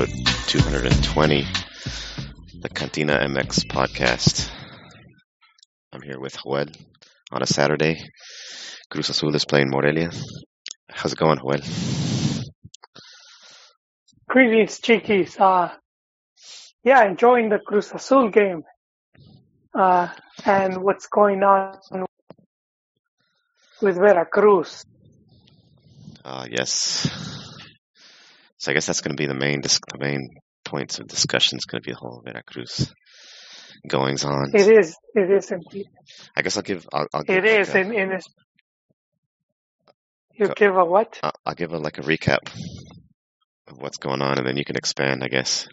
episode 220, the Cantina MX podcast. I'm here with Joel on a Saturday. Cruz Azul is playing Morelia. How's it going, Joel? Greetings, Chiquis. Uh, yeah, enjoying the Cruz Azul game. Uh, and what's going on with Veracruz. Uh, yes. So I guess that's going to be the main dis- the main points of discussion. Is going to be the whole Veracruz goings on. It is. It is indeed. I guess I'll give. I'll, I'll give It like is. a- In, in this, you Go- give a what? I'll, I'll give a, like a recap of what's going on, and then you can expand. I guess.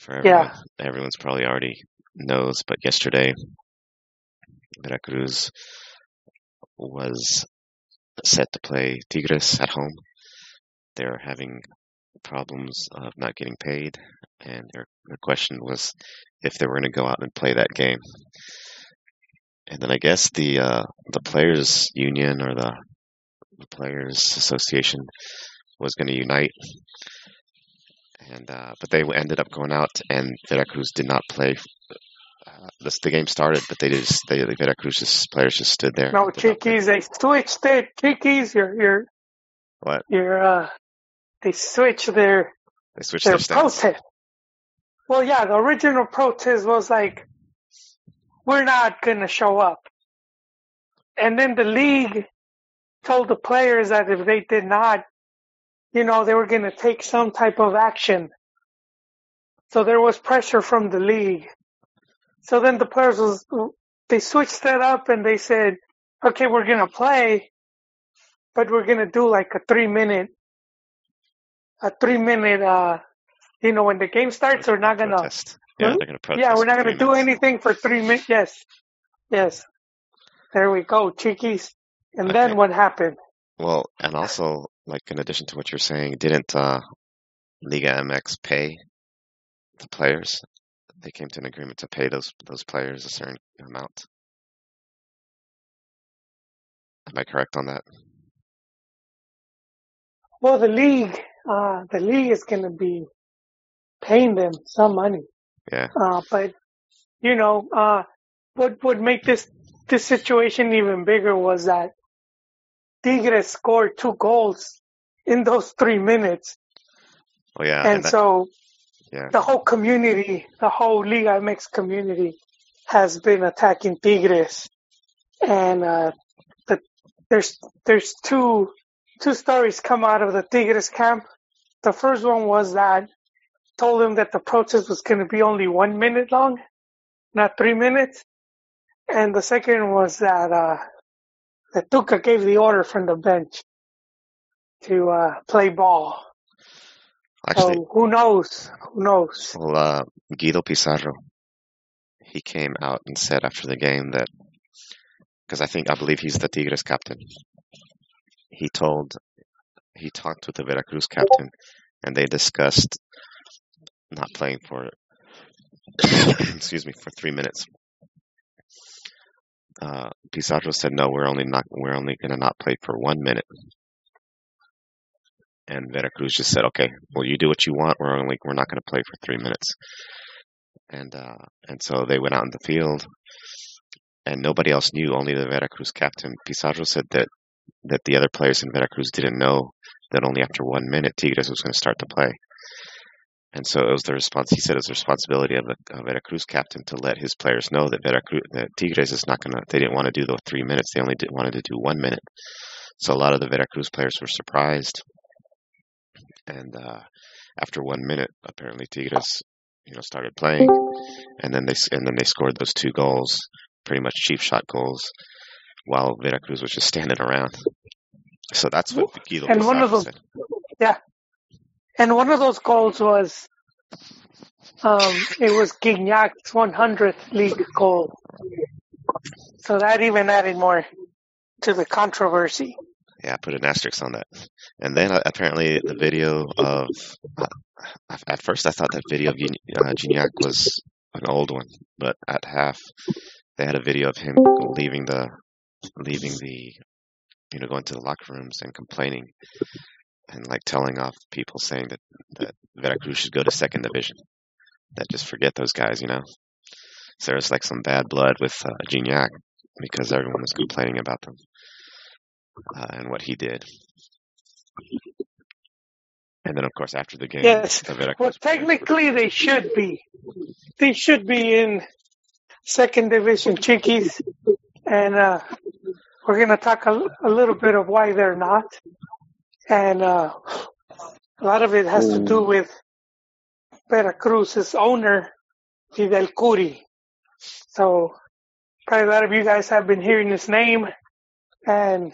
For Yeah. everyone's probably already knows, but yesterday, Veracruz was set to play Tigres at home. They're having problems of not getting paid, and their, their question was if they were going to go out and play that game. And then I guess the uh, the players' union or the, the players' association was going to unite, and uh, but they ended up going out, and Veracruz did not play. Uh, this, the game started, but they just they the Veracruz just, players just stood there. No, did not play. Chiquis. They switched it. Chiquis, you're, you're, What? you're, uh, they switched their, They switched their their protest. Well, yeah, the original protest was like, we're not going to show up. And then the league told the players that if they did not, you know, they were going to take some type of action. So there was pressure from the league. So then the players was, they switched that up and they said, okay, we're going to play, but we're going to do like a three minute, a three minute, uh, you know, when the game starts, we're not going to, protest. Yeah, Hmm? they're to protest. yeah, we're not going to three do minutes. anything for three minutes. Yes. Yes. There we go, Chiquis. And then what happened? Well, and also, like in addition to what you're saying, didn't uh, Liga MX pay the players? They came to an agreement to pay those those players a certain amount. Am I correct on that? Well, the league, uh, the league is going to be paying them some money. Yeah. Uh, but you know, uh, what would make this this situation even bigger was that Tigres scored two goals in those three minutes, Oh yeah. and that- so yeah. the whole community, the whole Liga MX community, has been attacking Tigres, and uh, the, there's there's two two stories come out of the Tigres camp. The first one was that told them that the protest was going to be only one minute long, not three minutes, and the second was that uh, that Tuca gave the order from the bench to uh, play ball. Actually, so who knows? Who knows? well, uh, Guido Pizarro, he came out and said after the game that because I think I believe he's the Tigres captain. He told he talked with the Veracruz captain, and they discussed not playing for excuse me for three minutes. Uh, Pizarro said, "No, we're only not we're only going to not play for one minute." And Veracruz just said, "Okay, well, you do what you want. We're only we're not going to play for three minutes." And uh, and so they went out in the field, and nobody else knew. Only the Veracruz captain Pizarro said that that the other players in Veracruz didn't know that only after one minute Tigres was going to start to play. And so it was the response. He said it was the responsibility of the of Veracruz captain to let his players know that Veracruz, that Tigres is not going to. They didn't want to do the three minutes. They only did, wanted to do one minute. So a lot of the Veracruz players were surprised. And uh, after one minute, apparently Tigres, you know, started playing, and then they and then they scored those two goals, pretty much cheap shot goals, while Veracruz was just standing around. So that's what Guido And one of those- said. And one of those goals was, um, it was Gignac's 100th league goal. So that even added more to the controversy. Yeah, put an asterisk on that. And then uh, apparently the video of uh, at- first I thought that video of Gign- uh, Gignac was an old one, but at half they had a video of him leaving the leaving the you know going to the locker rooms and complaining and like telling off people saying that that Veracruz should go to second division. That just forget those guys, you know. So there's like some bad blood with uh, Gignac because everyone was complaining about them uh, and what he did. And then, of course, after the game, Yes. the Well, technically they should be. They should be in second division Chiquis, and uh, we're going to talk a, a little bit of why they're not. And uh, a lot of it has to do with Veracruz's owner, Fidel Kuri. So probably a lot of you guys have been hearing his name, and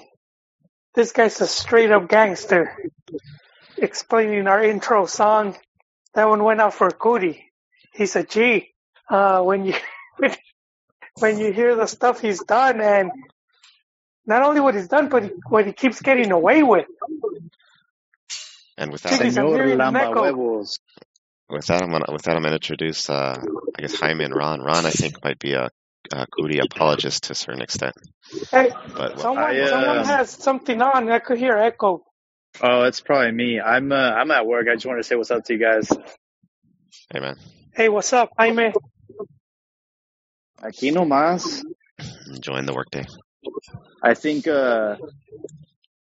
this guy's a straight up gangster. Explaining our intro song, that one went out for Kuri. He said, "Gee, uh, when you when you hear the stuff he's done, and not only what he's done, but what he keeps getting away with." And without that, Chiquis, I'm Señor hearing an Lamba echo. Huevos. with that, I'm gonna with that I'm gonna introduce uh, I guess Jaime and Ron. Ron, I think, might be a, a Cootie apologist to a certain extent, Hey, but someone, I, uh, someone has something on. I could hear echo. Oh, it's probably me. I'm uh, I'm at work. I just wanted to say what's up to you guys. hey man, Hey, what's up, Jaime? Aquí nomás. enjoying the workday. I think uh,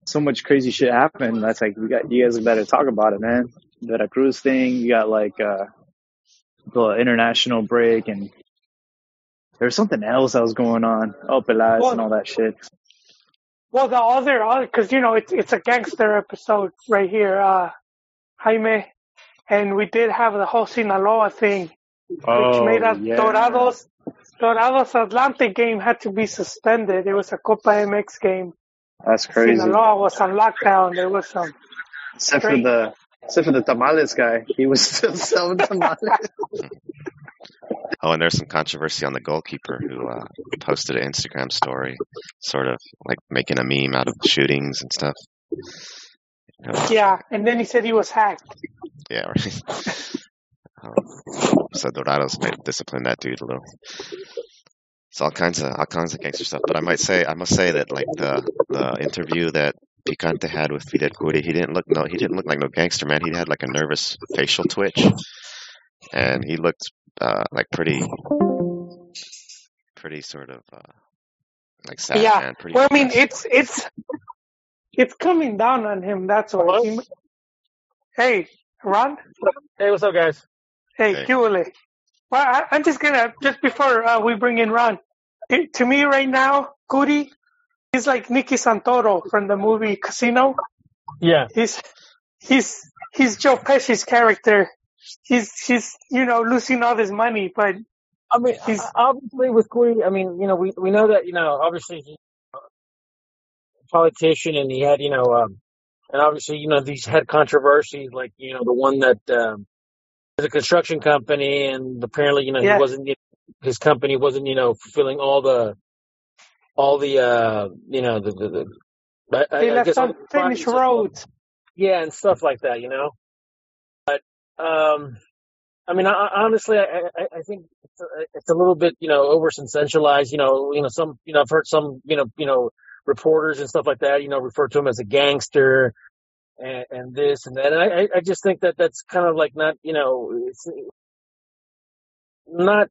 so much crazy shit happened. That's like we got you guys better talk about it, man. The Veracruz thing. You got like uh, the international break, and there was something else that was going on. Oh, Pelas Well- and all that shit. Well, the other, because you know it's it's a gangster episode right here, uh, Jaime, and we did have the whole Sinaloa thing, which Oh, made us yeah. Dorados. Dorados Atlante game had to be suspended. It was a Copa MX game. That's crazy. Sinaloa was on lockdown. There was some. Except for the except for the tamales guy, he was still selling tamales. Oh, and there's some controversy on the goalkeeper who uh, posted an Instagram story, sort of like making a meme out of the shootings and stuff. Yeah, and then he said he was hacked. yeah, right. um, so Dorados might discipline that dude a little. It's all kinds of all kinds of gangster stuff. But I might say I must say that like the the interview that Picante had with Fidel Kuri, he didn't look no he didn't look like no gangster man. He had like a nervous facial twitch, and he looked uh, like pretty pretty sort of uh, like sad Yeah, man. Pretty Well, I mean, it's it's it's coming down on him. That's why. He- Hey, Ron. Hey, what's up, guys? Hey, Hey. Well, I, I'm just gonna just before uh, we bring in Ron. It, to me, right now, Kuri, he's like Nicky Santoro from the movie Casino. Yeah, He's he's he's Joe Pesci's character. He's he's you know losing all his money, but I mean, He's- obviously with Cody, I mean, you know, we we know that you know, obviously he's a politician, and he had, you know, um, and obviously, you know, these had controversies, like you know, the one that um, was a construction company, and apparently, you know, Yeah. he wasn't, his company wasn't, you know, fulfilling all the, all the, uh, you know, the the. the I, he I left guess all the unfinished roads. yeah, and stuff like that, you know. But um, I mean, I, I- honestly, I, I, I think it's a, it's a little bit, you know, over sensationalized. You know, you know, some, you know, I've heard some, you know, you know, reporters and stuff like that, you know, refer to him as a gangster and, and this and that. And I, I- just think that that's kind of like not, you know, it's not.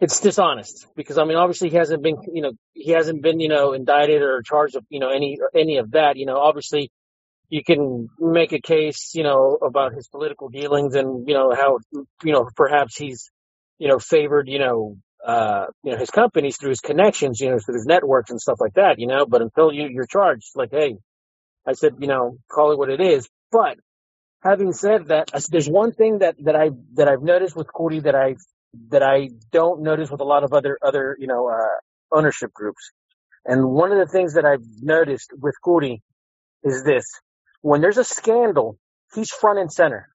It's dishonest because I mean, obviously, he hasn't been, you know, he hasn't been, you know, indicted or charged of, you know, any any of that. You know, obviously, you can make a case, you know, about his political dealings and, you know, how, you know, perhaps he's, you know, favored, you know, uh, you know, his companies through his connections, you know, through his networks and stuff like that, you know, but until you, you're charged, like, hey, I said, you know, call it what it is. But having said that, there's one thing that, that I, that I've noticed with Cody that I, that I don't notice with a lot of other, other, you know, uh, ownership groups. And one of the things that I've noticed with Cody is this when there's a scandal, he's front and center,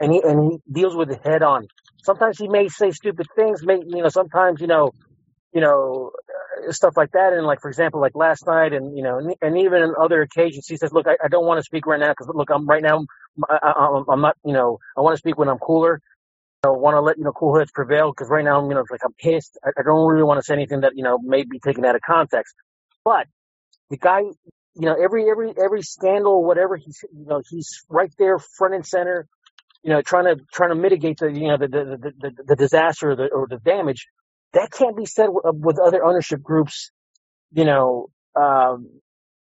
and he and he deals with it head on. Sometimes he may say stupid things, may you know. Sometimes you know, you know, stuff like that. And like for example, like last night, and you know, and, even on other occasions, he says, "Look, I, I don't want to speak right now because look, I'm right now, I, I'm not, you know, I want to speak when I'm cooler." I want to let you know cool heads prevail because right now, I'm you know, it's like I'm pissed. I, I don't really want to say anything that you know may be taken out of context. But the guy you know, every every every scandal, whatever he's you know, he's right there front and center, you know, trying to trying to mitigate the you know the the the, the, the disaster or the, or the damage. That can't be said with, with other ownership groups, you know, um,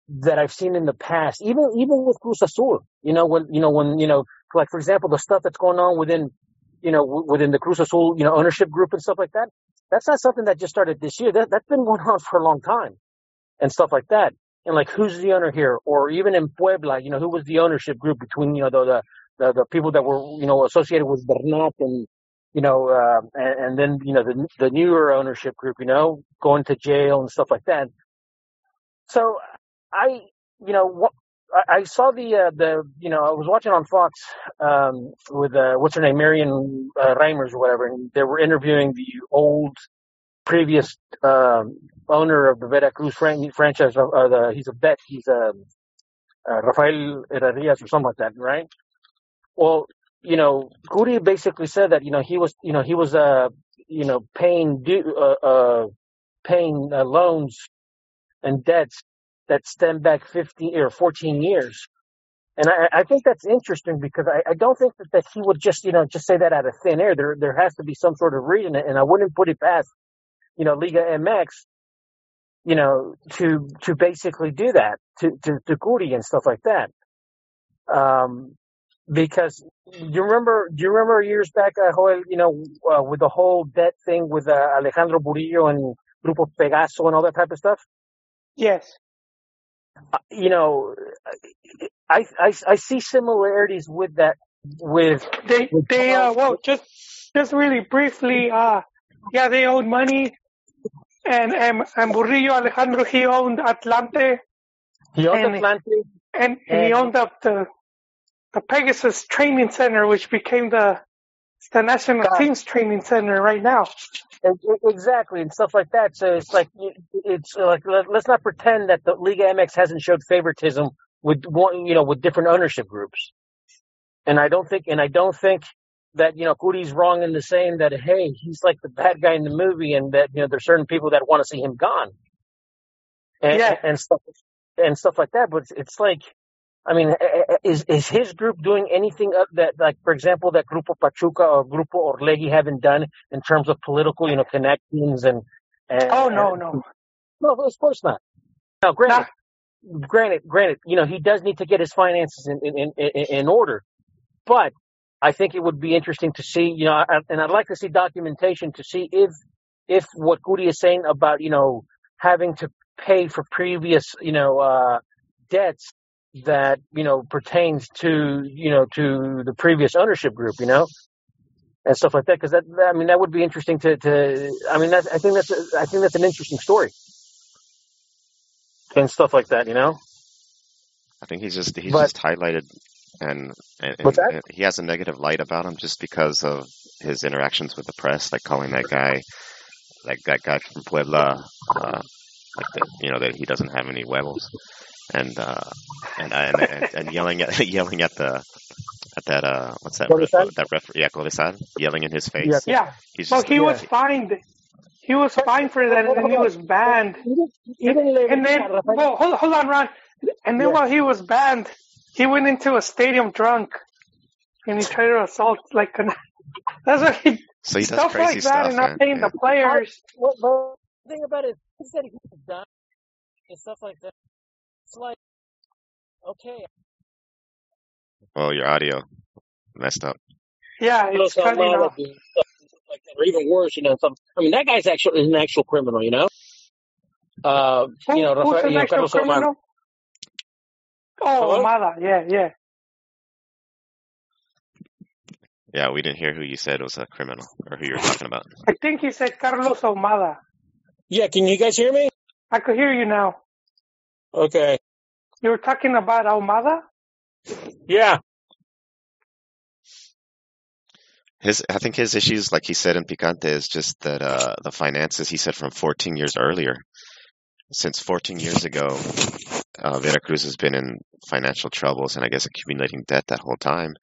that I've seen in the past. Even even with Cruz Azul, you know, when you know when you know, like for example, the stuff that's going on within, you know, w- within the Cruz Azul, you know, ownership group and stuff like that. That's not something that just started this year. That that's been going on for a long time, and stuff like that. And like, who's the owner here? Or even in Puebla, you know, who was the ownership group between you know the the the, the people that were you know associated with Bernat and you know, uh, and, and then you know the the newer ownership group, you know, going to jail and stuff like that. So I, you know, what, I, saw the uh, the you know I was watching on Fox um, with uh, what's her name, Marion uh, Reimers or whatever, and they were interviewing the old previous um, owner of the Veracruz fran- franchise. Uh, the, he's a vet. He's a uh, Rafael Herrerias or something like that, right? Well, you know, Kuri basically said that you know he was you know he was uh you know paying due uh, uh paying uh, loans and debts that stem back 15 or 14 years. And I, I think that's interesting because I, I don't think that, that he would just, you know, just say that out of thin air. There, there has to be some sort of reason, and I wouldn't put it past, you know, Liga MX, you know, to to basically do that to to, to Kuri and stuff like that. Um, because you remember, do you remember years back, uh, Joel, you know, uh, with the whole debt thing with uh, Alejandro Burillo and Grupo Pegaso and all that type of stuff? Yes. Uh, you know, I, I, I see similarities with that, with, They with they uh well just just really briefly uh yeah they owed money and and, and Burillo Alejandro he owned Atlante he owned and Atlante, and, and he owned up the the Pegasus Training Center which became the the national God, team's training center right now. Exactly, and stuff like that. So it's like it's uh, like let- let's not pretend that the Liga MX hasn't showed favoritism with one, you know, with different ownership groups. And I don't think, and I don't think that you know Cody's wrong in the saying that hey, he's like the bad guy in the movie, and that you know there's certain people that want to see him gone and Yeah. and, and stuff and stuff like that. But it's, it's like, I mean, eh, eh, is is his group doing anything that, like for example, that Grupo Pachuca or Grupo Orlegi haven't done in terms of political, you know, connections and and, Oh no and no. No, of course not. Now, not granted, granted, granted, you know, he does need to get his finances in in, in, in order, but I think it would be interesting to see, you know, and I'd like to see documentation to see if if what Kuri is saying about, you know, having to pay for previous, you know, uh, debts that you know pertains to you know to the previous ownership group, you know, and stuff like that. Because that, that- I mean, that would be interesting to to. I mean, that I think that's a, I think that's an interesting story and stuff like that, you know. I think he's just he's But just highlighted and, and and he has a negative light about him just because of his interactions with the press, like calling that guy like that guy from Puebla, uh, like the, you know that he doesn't have any huevos, and uh, and, and and and yelling at yelling at the at that uh what's that ref, that ref yeah Codesal, yelling in his Yeah, face. yeah He's well just he was yeah. fined he was But, fined for that and then he was banned Even, and, even and then well hold hold on Ron and then Yeah. while he was banned he went into a stadium drunk and he tried to assault like an that's what he so he does stuff crazy like that stuff, and not paying Yeah. the players what, but the thing about it, he said he was done and stuff like that. It's like, okay, Well, your audio messed up. yeah it's cutting Almada off like that, or even worse, you know. Some, I mean, that guy's actually an actual criminal, you know. Uh, you know, who's Rafael, an you know, actual Carlos Ahumada. criminal oh Hello? Amada yeah yeah Yeah, we didn't hear who you said was a criminal or who you were talking about. I think he said Carlos Ahumada Yeah, can you guys hear me? I could hear you now Okay. you were talking about Ahumada Yeah. His, I think his issues, like he said in Picante, is just that uh, the finances. He said from 14 years earlier, since 14 years ago, uh, Veracruz has been in financial troubles and I guess accumulating debt that whole time.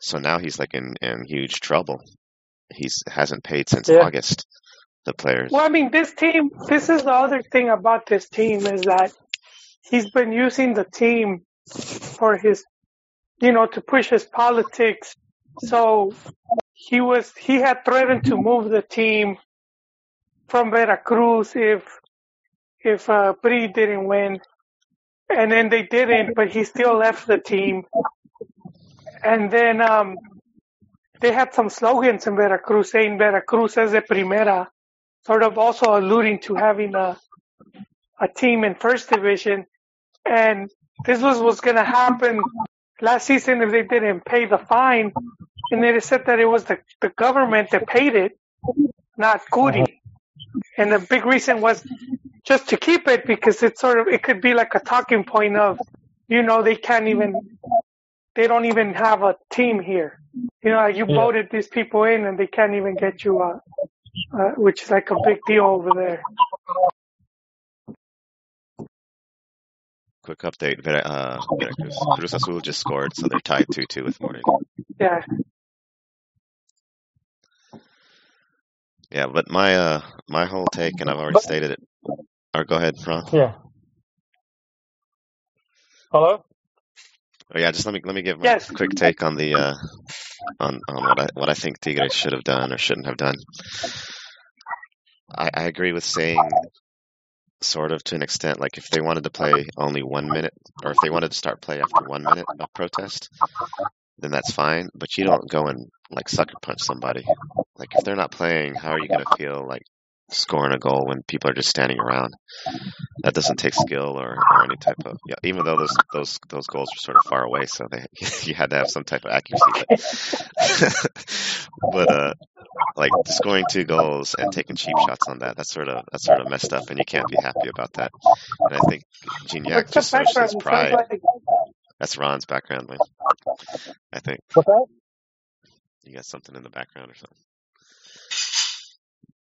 So now he's like in, in huge trouble. He's hasn't paid since Yeah. August. The players. Well, I mean, this team, this is the other thing about this team is that he's been using the team for his, you know, to push his politics. So he was he had threatened to move the team from Veracruz if if uh, Bree didn't win, and then they didn't, but he still left the team. And then um, they had some slogans in Veracruz saying Veracruz es de primera, sort of also alluding to having a a team in first division. And this was what's going to happen last season if they didn't pay the fine. And they said that it was the, the government that paid it, not Kuri. And the big reason was just to keep it because it's sort of, it could be like a talking point of, you know, they can't even, they don't even have a team here. You know, you Yeah. voted these people in and they can't even get you a, uh, which is like a big deal over there. Quick update. Vera, uh, Veracruz. Cruz Azul just scored, so they're tied 2-2 with Morelia. Yeah. Yeah, but my uh my whole take, and I've already But stated it. Or go ahead, Ron. yeah. Hello. Oh, yeah, just let me let me give my Yes. quick take on the uh on on what I what I think Tigres should have done or shouldn't have done. I, I agree with saying sort of to an extent, like if they wanted to play only one minute, or if they wanted to start play after one minute of protest, then that's fine. But you don't go and like sucker punch somebody. Like if they're not playing, how are you gonna feel like scoring a goal when people are just standing around? That doesn't take skill or, or any type of yeah, even though those those those goals were sort of far away, so they you had to have some type of accuracy. But, but uh like scoring two goals and taking cheap shots on that, that's sort of that's sort of messed up and you can't be happy about that. And I think Gignac just sort of background? shows sounds pride. That's Ron's background, man. I think. What's that? You got something in the background or something.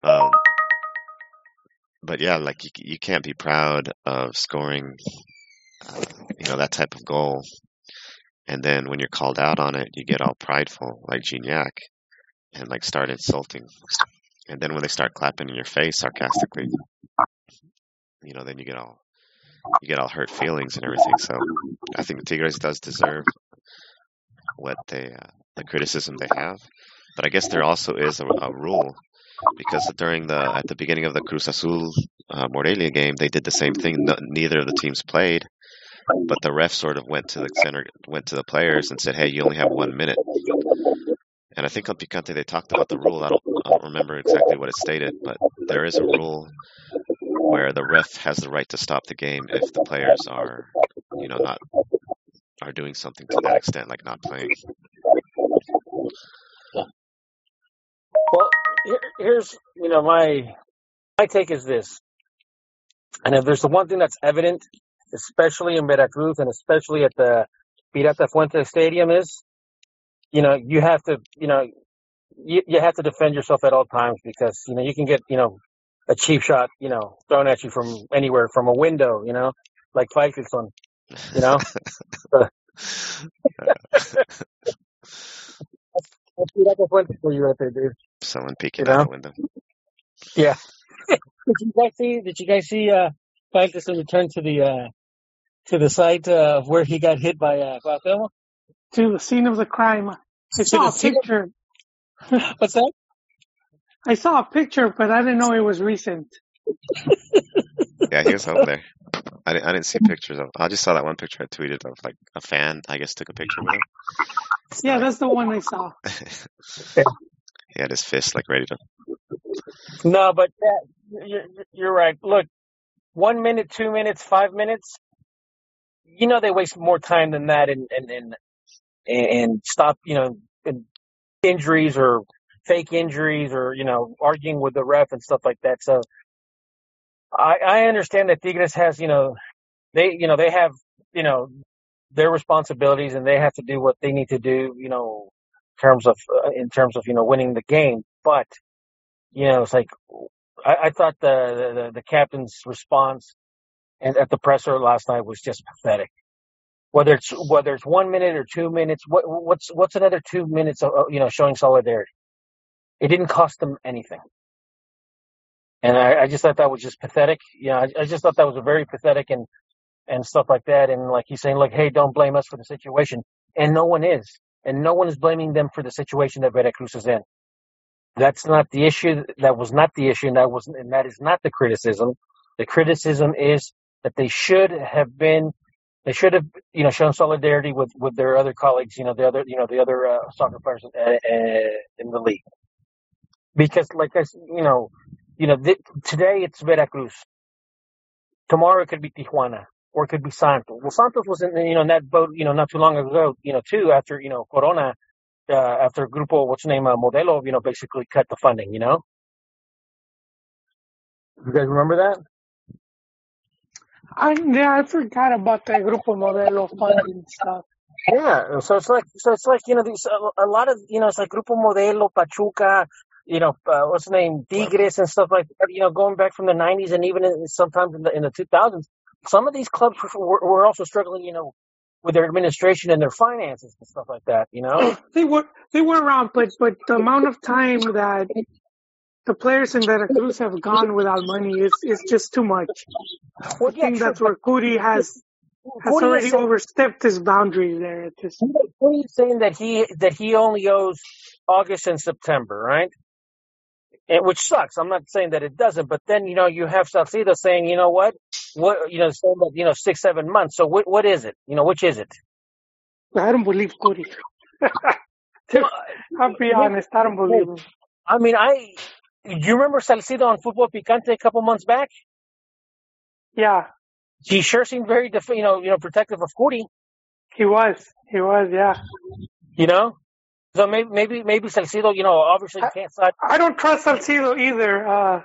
Um, but yeah, like you, you can't be proud of scoring, uh, you know, that type of goal, and then when you're called out on it, you get all prideful, like Gignac, and like start insulting, and then when they start clapping in your face sarcastically, you know, then you get all you get all hurt feelings and everything. So I think Tigres does deserve what they uh, the criticism they have, but I guess there also is a, a rule because during the at the beginning of the Cruz Azul uh, Morelia game, they did the same thing. No, neither of the teams played, but the ref sort of went to the center, went to the players and said, "Hey, you only have one minute." And I think on Picante they talked about the rule. I don't, I don't remember exactly what it stated, but there is a rule where the ref has the right to stop the game if the players are, you know, not are doing something to that extent, like not playing. Well, here, here's you know my my take is this, and if there's the one thing that's evident, especially in Veracruz and especially at the Pirata Fuente Stadium, is you know you have to you know you, you have to defend yourself at all times because you know you can get you know a cheap shot you know thrown at you from anywhere from a window you know like Faitelson, you know. That's Pirata Fuente for you right there, dude. Someone peeking You out know? the window. Yeah. did you guys see? Did you guys see? Uh, Faitelson return to the uh, to the site uh, of where he got hit by uh, Cuauhtemoc? to the scene of the crime. I saw a scene- picture. What's that? I saw a picture, but I didn't know it was recent. Yeah, he was over there. I didn't, I didn't see pictures of. I just saw that one picture I tweeted of like a fan. I guess took a picture with him. Yeah, that's the one I saw. He had his fist like ready to. No, but yeah, you're, right. Look, one minute, two minutes, five minutes. You know they waste more time than that, and and and and stop. You know, in injuries or fake injuries, or you know, arguing with the ref and stuff like that. So, I I understand that Tigres has you know, they you know they have you know their responsibilities and they have to do what they need to do. You know, terms of uh, in terms of you know winning the game, but you know, it's like I, I thought the, the the captain's response and at the presser last night was just pathetic. Whether it's whether it's one minute or two minutes, what what's what's another two minutes of you know showing solidarity? It didn't cost them anything, and I, I just thought that was just pathetic. You know, I, I just thought that was a very pathetic and and stuff like that. And like he's saying, like, hey, don't blame us for the situation. And no one is. And no one is blaming them for the situation that Veracruz is in. That's not the issue. That was not the issue. And that was, and that is not the criticism. The criticism is that they should have been, they should have, you know, shown solidarity with, with their other colleagues, you know, the other, you know, the other uh, soccer players in, uh, in the league. Because, like I, you know, you know, th- today it's Veracruz. Tomorrow it could be Tijuana or it could be Santos. Well, Santos was in, you know, in that boat, you know, not too long ago, you know, too, after, you know, Corona, uh, after Grupo, what's the name, uh, Modelo, you know, basically cut the funding, you know? You guys remember that? I yeah, I forgot about the Grupo Modelo funding stuff. Yeah, so it's like, so it's like, you know, these, a, a lot of, you know, it's like Grupo Modelo, Pachuca, you know, uh, what's the name, Tigres and stuff like that, you know, going back from the 90s and even in, sometimes in the, in the 2000s, some of these clubs were, were also struggling, you know, with their administration and their finances and stuff like that, you know? They were, they were around, but, but the amount of time that the players in Veracruz have gone without money is, is just too much. Well, I yeah, think sure, that's where Kuri has, has Kuri already saying- overstepped his boundaries there. It's just, He's saying that he that he only owes August and September, right? And which sucks. I'm not saying that it doesn't, but then you know you have Salcido saying, you know what, what you know, saying that you know six seven months. So what what is it? You know, which is it? I don't believe Kuri. I'll be honest, I don't believe him. I mean, I do you remember Salcido on Football Picante a couple months back? Yeah, He sure seemed very, def- you know, you know, protective of Kuri. he was. He was, yeah. You know, so maybe maybe maybe Salcido, you know, obviously can't side. I don't trust Salcido either. Uh,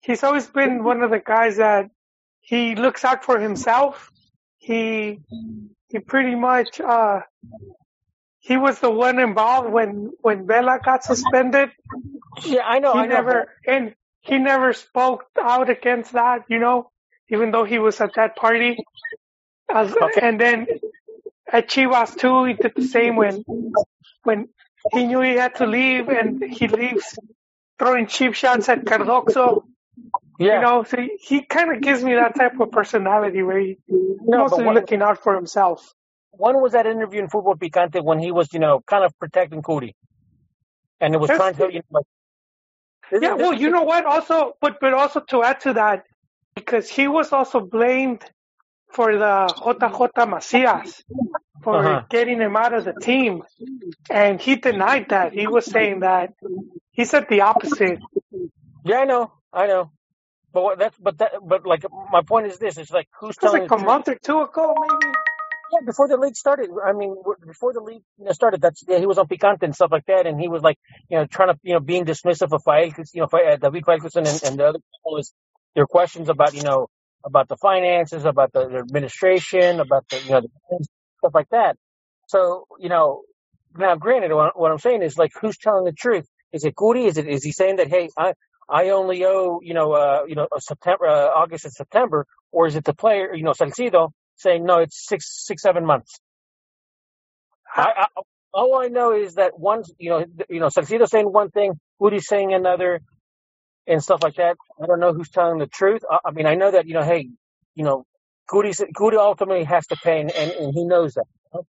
he's always been one of the guys that he looks out for himself. He he pretty much uh, he was the one involved when when Vela got suspended. Yeah, I know. He I know. never and he never spoke out against that. You know, even though he was at that party. As, Okay. And then at Chivas too, he did the same when when he knew he had to leave and he leaves throwing cheap shots at Cardozo. yeah. You know, so he, he kind of gives me that type of personality where he, he's No, mostly what- looking out for himself. One was that interview in Football Picante when he was, you know, kind of protecting Kuri. And it was That's- trying to, you know, like, Yeah, well, you know what? Also, but but also to add to that, because he was also blamed for the JJ Macias for Uh-huh. getting him out of the team, and he denied that. He was saying that he said the opposite. yeah, I know, I know. But what, that's, but that, but like, my point is this: it's like who's telling like a truth? month or two ago, maybe. Yeah, before the league started. I mean, before the league you know, started, that's yeah, he was on Picante and stuff like that, and he was like, you know, trying to, you know, being dismissive of Fael, you know, Fa- uh, David Faitelson and, and the other people is their questions about, you know, about the finances, about the, the administration, about the, you know, the, stuff like that. So, you know, now granted, what, what I'm saying is like, who's telling the truth? Is it Kuri? Is it is he saying that hey, I I only owe you know uh you know a September uh, August and September, or is it the player you know Salcido saying no, it's six six seven months? I, I all I know is that one you know you know Salcido saying one thing, Kuri's saying another, and stuff like that. I don't know who's telling the truth. I, I mean, I know that you know hey, you know Kuri Kuri ultimately has to pay, and, and, and he knows that. you know?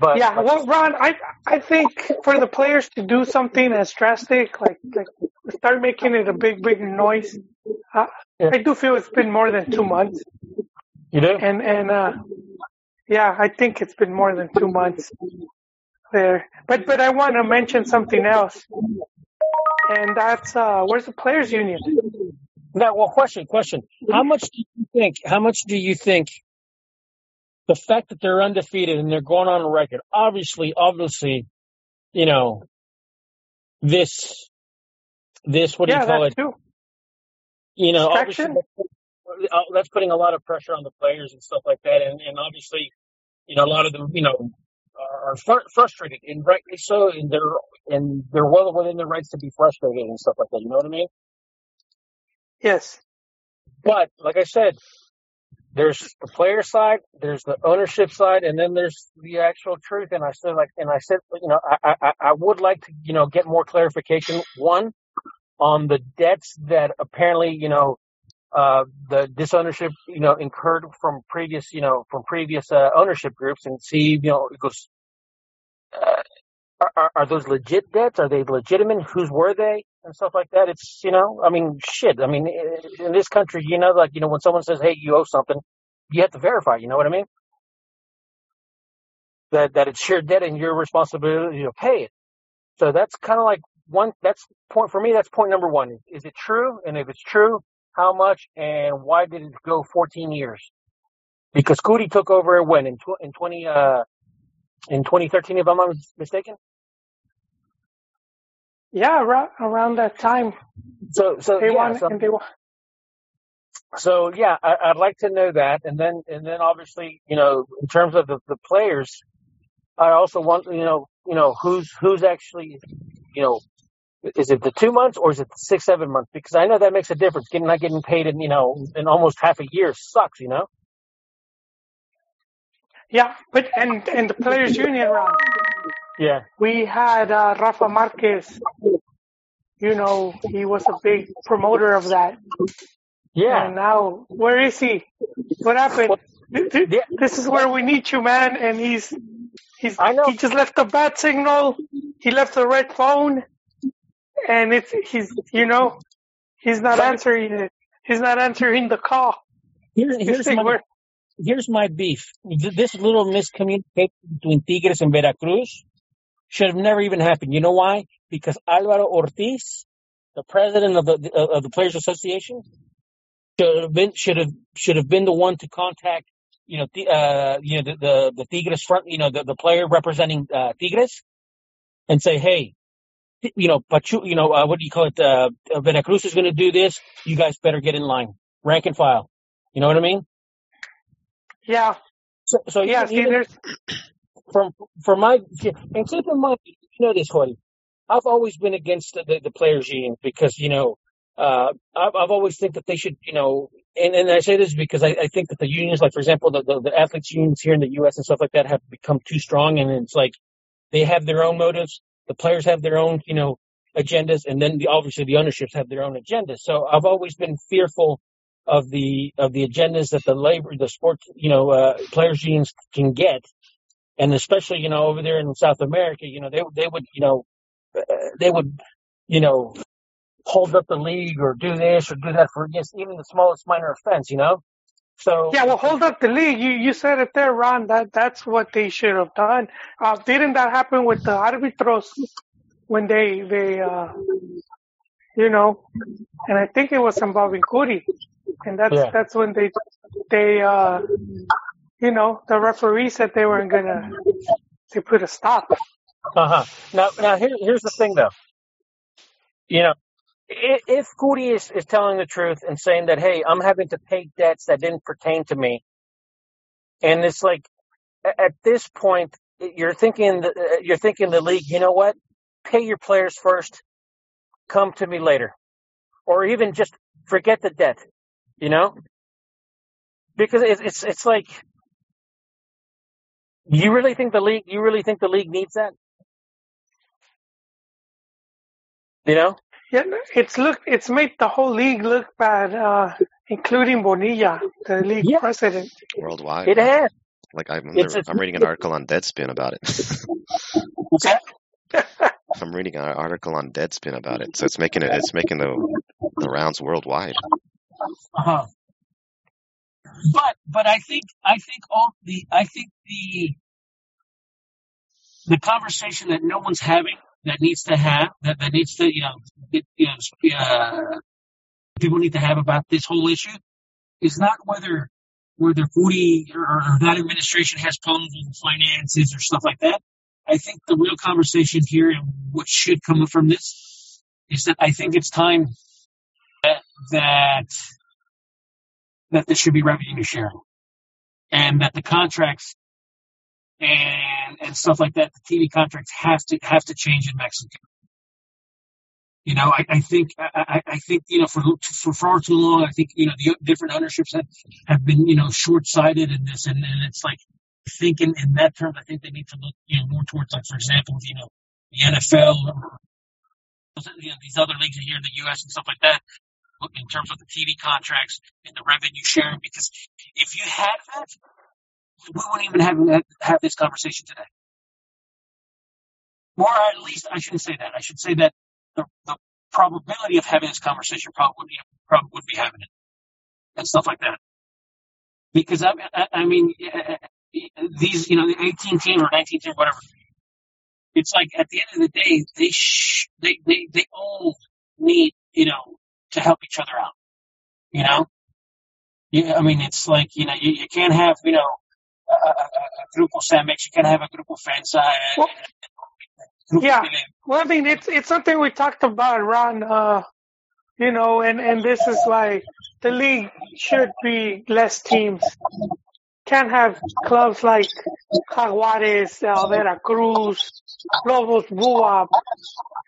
But Yeah, well, Ron, I I think for the players to do something as drastic, like like start making it a big big noise, uh, Yeah. I do feel it's been more than two months, you do. and and uh, yeah, I think it's been more than two months there. But but I want to mention something else, and that's uh, where's the players union? Now, well, question, question. How much do you think? How much do you think the fact that they're undefeated and they're going on a record? Obviously, obviously, you know, this, this, what do yeah, you call it? too. You know, obviously, Distraction? uh, that's putting a lot of pressure on the players and stuff like that. And, and obviously, you know, a lot of them, you know, are fr- frustrated and rightly so. And they're, and they're well within their rights to be frustrated and stuff like that. You know what I mean? Yes. But like I said, there's the player side, there's the ownership side, and then there's the actual truth. And I said, like, and I said, you know, I, I, I would like to, you know, get more clarification. One on the debts that apparently, you know, uh, the disownership, you know, incurred from previous, you know, from previous uh, ownership groups, and see, you know, it goes. Uh, are, are those legit debts? Are they legitimate? Whose were they? And stuff like that. It's you know, I mean, shit. I mean, in this country, you know, like you know, when someone says, "Hey, you owe something," you have to verify. You know what I mean? That that it's your debt and your responsibility to pay it. So that's kind of like one. That's point for me. That's point number one. Is, is it true? And if it's true, how much? And why did it go 14 years? Because Kuri took over when in tw- in 20 uh in 2013, if I'm not mistaken. Yeah, around, around that time. So so They yeah. won, So, and they won. so yeah, I, I'd like to know that, and then and then obviously, you know, in terms of the, the players, I also want you know you know who's who's actually you know is it the two months or is it the six seven months? Because I know that makes a difference. Getting not getting paid in you know in almost half a year sucks. You know. Yeah, but and and the players' union round, Yeah. we had uh, Rafa Marquez. You know, he was a big promoter of that. Yeah. And now, where is he? What happened? Well, Th- th- yeah. This is where we need you, man. And he's he's I know. he just left the bat signal. He left the red phone, and it's he's you know he's not answering it. He's not answering the call. here's here's my here's my beef. This little miscommunication between Tigres and Veracruz should have never even happened. You know why? Because Alvaro Ortiz, the president of the of the Players Association, should have been should have should have been the one to contact you know the uh you know the the, the Tigres front you know the, the player representing uh, Tigres and say hey you know Pachu you know uh, what do you call it? Uh, Veracruz is going to do this. You guys better get in line. Rank and file. You know what I mean? Yeah. So so yeah even see there's from from my and keep in mind, you know this, Hoodie. I've always been against the, the, the players' union because you know uh, I've I've always think that they should you know, and, and I say this because I, I think that the unions, like for example, the, the the athletes unions here in the U.S. and stuff like that, have become too strong, and it's like they have their own motives, the players have their own you know agendas, and then the, obviously the ownerships have their own agendas. So I've always been fearful of the of the agendas that the labor, the sports, you know, uh, players unions can get and especially you know over there in South America, you know they they would you know uh, they would you know hold up the league or do this or do that for against even the smallest minor offense, you know. So yeah. Well, hold up the league. You you said it there, Ron. That that's what they should have done. Uh, didn't that happen with the arbitros when they they uh you know? And I think it was involving Kuri, and that's yeah, that's when they they uh you know the referee said they weren't gonna they put a stop. uh huh. Now now here, here's the thing though, you know. If Kuri is, is telling the truth and saying that, hey, I'm having to pay debts that didn't pertain to me, and it's like at this point you're thinking the, uh, you're thinking the league, you know what? Pay your players first, come to me later, or even just forget the debt, you know, because it's it's like you really think the league you really think the league needs that, you know? Yeah, it's look it's made the whole league look bad, uh, including Bonilla, the league Yeah, president. worldwide. it has. Like I'm, It's there, I'm reading an article on Deadspin about it. I'm reading an article on Deadspin about it, so it's making it, it's making the the rounds worldwide. Uh-huh. But but I think I think all the I think the the conversation that no one's having that needs to have that, that needs to you know you know uh, people need to have about this whole issue is not whether whether Foodie or, or that administration has problems with finances or stuff like that. I think the real conversation here and what should come from this is that I think it's time that that, that there should be revenue sharing and that the contracts and and stuff like that, the TV contracts have to have to change in Mexico. You know, I, I think I, I think you know for for far too long, I think you know the different ownerships have, have been you know short sighted in this, and, and it's like thinking in, in that terms, I think they need to look you know more towards like for example, you know, the NFL or you know, these other leagues here in the U.S. and stuff like that. in terms of the TV contracts and the revenue sharing. Because if you had that, we wouldn't even have have this conversation today. Or at least I shouldn't say that. I should say that the, the probability of having this conversation probably would be, probably would be having it and stuff like that. Because I, I, I mean, eh, eh, eh, these, you know, the 18 team or 19 team, whatever. It's like at the end of the day, they sh- they, they they all need, you know, to help each other out. You know. I mean, it's like you know, you, you can't have you know a, a, a grupo Cemex, you can't have a grupo FEMSA. Well, yeah. Well, I mean, it's it's something we talked about, Ron. Uh, you know, and and this is why the league should be less teams. Can't have clubs like Jaguares, uh, Veracruz, Lobos BUAP.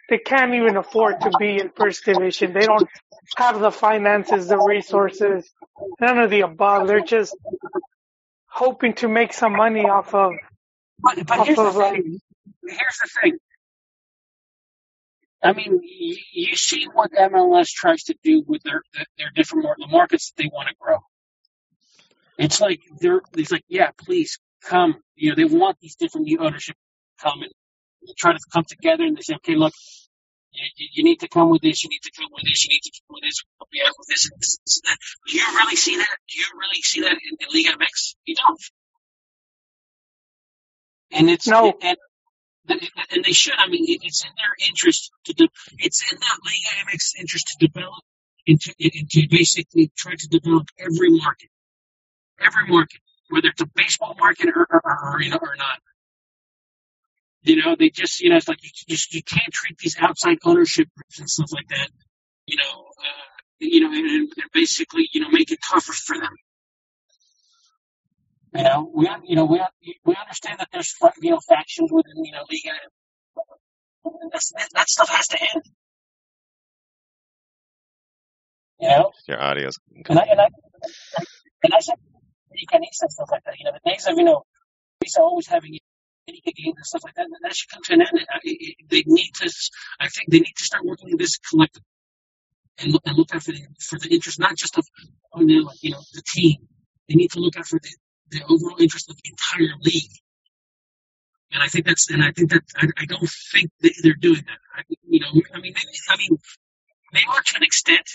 They can't even afford to be in first division. They don't have the finances, the resources, none of the above. They're just hoping to make some money off of. But, but off here's, of the like, thing. here's the thing. I mean, you, you see what MLS tries to do with their their different the markets that they want to grow. It's like they're it's like yeah, please come. You know, they want these different new ownership to come and try to come together and they say, okay, look, you, you you need to come with this, you need to come with this, you need to come with this, be out with this, and this, this that. Do you really see that? Do you really see that in, in Liga MX? You don't. And it's No. and and they should. I mean, it's in their interest to do. It's in that Liga MX interest to develop and to, and to basically try to develop every market, every market, whether it's a baseball market or, or, or, or you know or not. You know, they just you know it's like you just you can't treat these outside ownership groups and stuff like that. You know, uh, you know, and, and basically you know make it tougher for them. You know, we you know we we understand that there's you know factions within you know Liga. That's, that, that stuff has to end. You know, Your audio's and I and I and I said Licanista and stuff like that. You know, the days of you know Lisa always having and stuff like that. And That should come to an end. They need to. I think they need to start working this collectively and look and look out for the for the interest not just of oh, you know, you know the team. They need to look out for the, the overall interest of the entire league. And I think that's, and I think that, I, I don't think that they're doing that. I, you know, I mean, they, I mean, they are to an extent,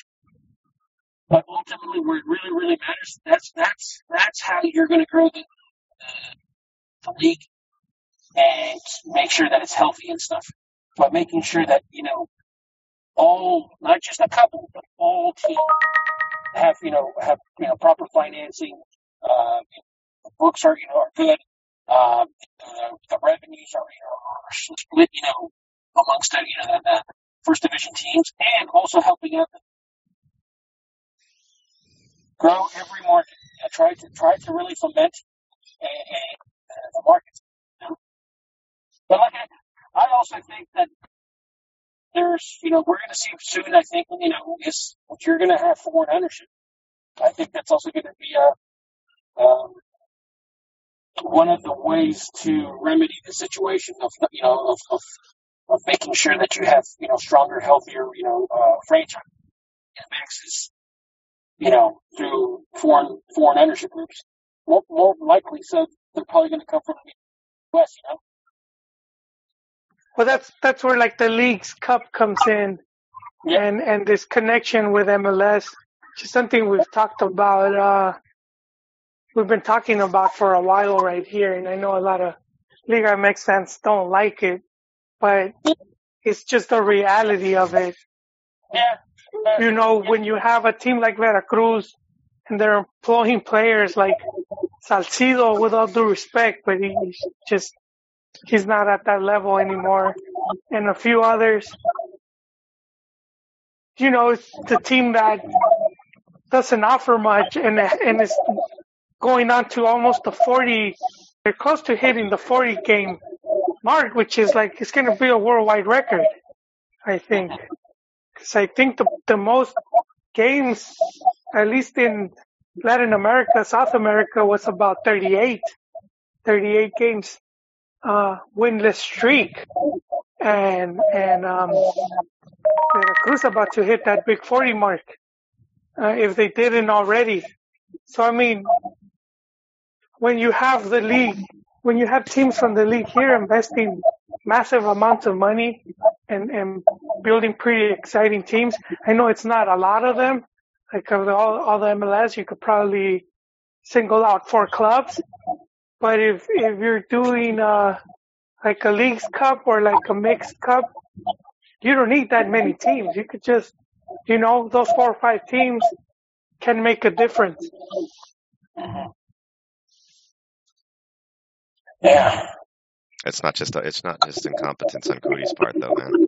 but ultimately where it really, really matters, that's, that's, that's how you're going to grow the, uh, the league and make sure that it's healthy and stuff. But making sure that, you know, all, not just a couple, but all teams have, you know, have, you know, proper financing, uh, the books are, you know, are good. Um, the, the revenues are, you know, are split, you know, amongst the, you know, the, the first division teams and also helping out grow every market. You try to, try to really foment uh, uh, the markets. But like I, I also think that there's, you know, we're going to see soon, I think, you know, is you're going to have foreign ownership. I think that's also going to be a, um, one of the ways to remedy the situation of, you know, of, of, of making sure that you have, you know, stronger, healthier, you know, uh, franchise access, you know, through foreign, foreign ownership groups. More, more likely, so they're probably going to come from the U.S., you know? Well, that's that's where like the league's cup comes in, Yeah. and and this connection with MLS, which is something we've talked about. Uh, we've been talking about for a while right here, and I know a lot of Liga MX fans don't like it, but it's just the reality of it. Yeah. You know, when you have a team like Veracruz and they're employing players like Salcido, with all due respect, but he's just he's not at that level anymore, and a few others. You know, it's the team that doesn't offer much, and and is going on to almost the forty. They're close to hitting the forty game mark, which is like it's going to be a worldwide record. I think, because I think the the most games, at least in Latin America, South America, was about 38, 38 games uh, winless streak, and and um, Veracruz about to hit that big 40 mark. uh, if they didn't already. So I mean, when you have the league, when you have teams from the league here investing massive amounts of money and, and building pretty exciting teams, I know it's not a lot of them. Like of all, all the MLS, you could probably single out four clubs. But if if you're doing uh like a leagues cup or like a mixed cup, you don't need that many teams. You could just, you know, those four or five teams can make a difference. Yeah. It's not just it's not just incompetence on Kuri's part though, man.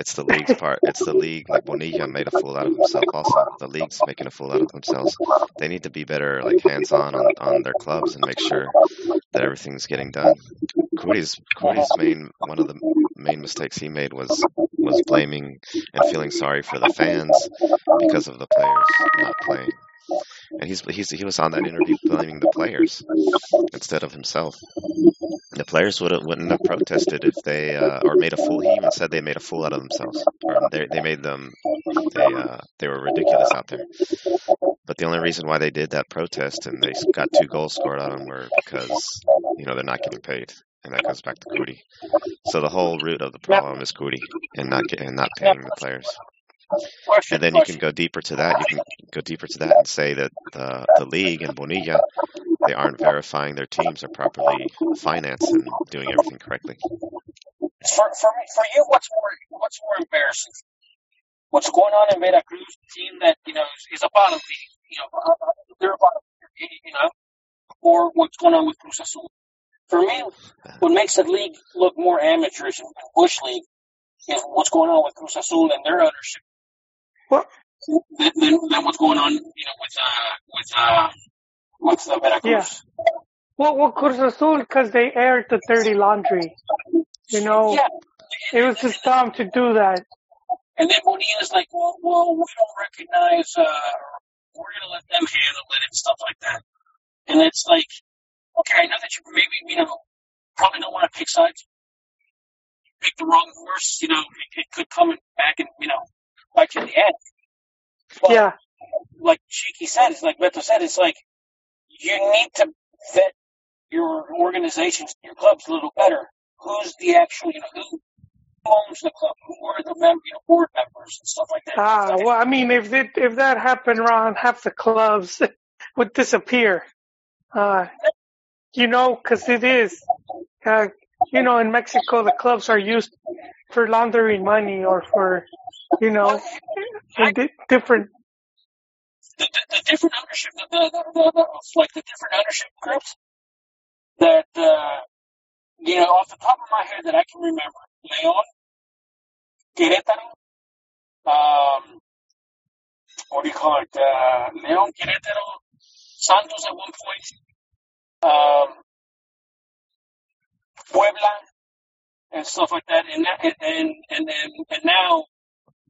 It's the league's part. It's the league. Like Bonilla made a fool out of himself. Also, the league's making a fool out of themselves. They need to be better, like hands-on on, on their clubs and make sure that everything's getting done. Kuri's Kuri's main one of the main mistakes he made was was blaming and feeling sorry for the fans because of the players not playing. And he's, he's he was on that interview blaming the players instead of himself. The players would have, wouldn't have protested if they uh, or made a fool. He even said they made a fool out of themselves, or they they made them they uh, they were ridiculous out there. But the only reason why they did that protest and they got two goals scored on them were because you know they're not getting paid, and that goes back to Kuri. So the whole root of the problem is Kuri and not get, and not paying the players. And then you can go deeper to that. You can go deeper to that and say that the the league and Bonilla they aren't verifying their teams are properly financed and doing everything correctly. For for me, for you, what's more what's more embarrassing? What's going on in Veracruz, a team that you know is, is a bottom feed, you know, they're a bottom feed, you know, or what's going on with Cruz Azul? For me, what makes the league look more amateurish and bush league is what's going on with Cruz Azul and their ownership Well, than, than, than what's going on, you know, with uh with uh with uh, Veracruz. well, well, Cruz Azul because they aired the dirty laundry. You know, Yeah. it was just dumb to do that. And then Bonilla's like, well, well, we don't recognize, uh, we're going to let them handle it and stuff like that. And it's like, okay, I know that you maybe, you know, probably don't want to pick sides. You pick the wrong horse, you know, it, it could come back and, you know, you in the head. But Yeah, like Cheeky said, it's like Beto said, it's like, you need to vet your organizations, your clubs a little better. Who's the actual, you know, who owns the club? Who are the mem- you know, board members and stuff like that? Ah, well, I mean, if it, if that happened, Ron, half the clubs would disappear. Uh, you know, because it is, uh, you know, in Mexico, the clubs are used for laundering money or for, you know, in di- different. the, the, the different ownership, the, the, the, the, the, like the different ownership groups that, uh, you know, off the top of my head that I can remember, Leon, Querétaro, um, what do you call it, uh, Leon, Querétaro, Santos at one point, um, Puebla, and stuff like that, and that, and, and, and, and, now,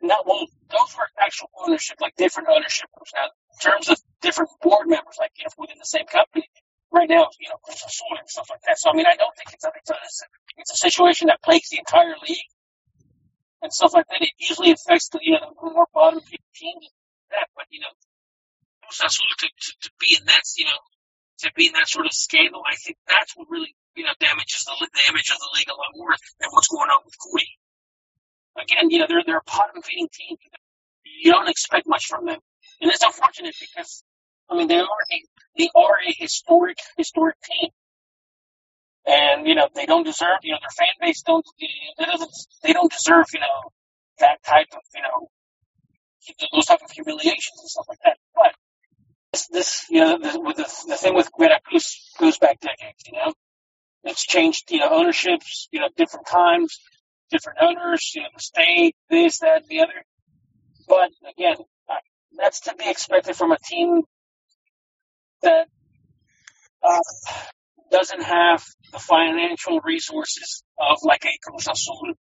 not well, those were actual ownership, like different ownership groups. Now, in terms of different board members, like you know, within the same company, right now, you know, Cruz Azul and stuff like that. So I mean, I don't think it's a, it's a, it's a situation that plagues the entire league and stuff like that. It usually affects the you know the more bottom teams that, but you know, to, to, to be in that you know to be in that sort of scandal, I think that's what really you know damages the of the league a lot more than what's going on with Kuri. Again, you know, they're they're a bottom feeding team. You don't expect much from them, and it's unfortunate because I mean they are a they are a historic historic team, and you know they don't deserve you know their fan base don't they doesn't they don't deserve you know that type of you know those type of humiliations and stuff like that. But this, this you know the, the, the thing with Veracruz goes back decades. You know, it's changed you know ownerships you know different times, different owners, you know the state, this that the other. But again, that's to be expected from a team that uh, doesn't have the financial resources of like a Cruz Azul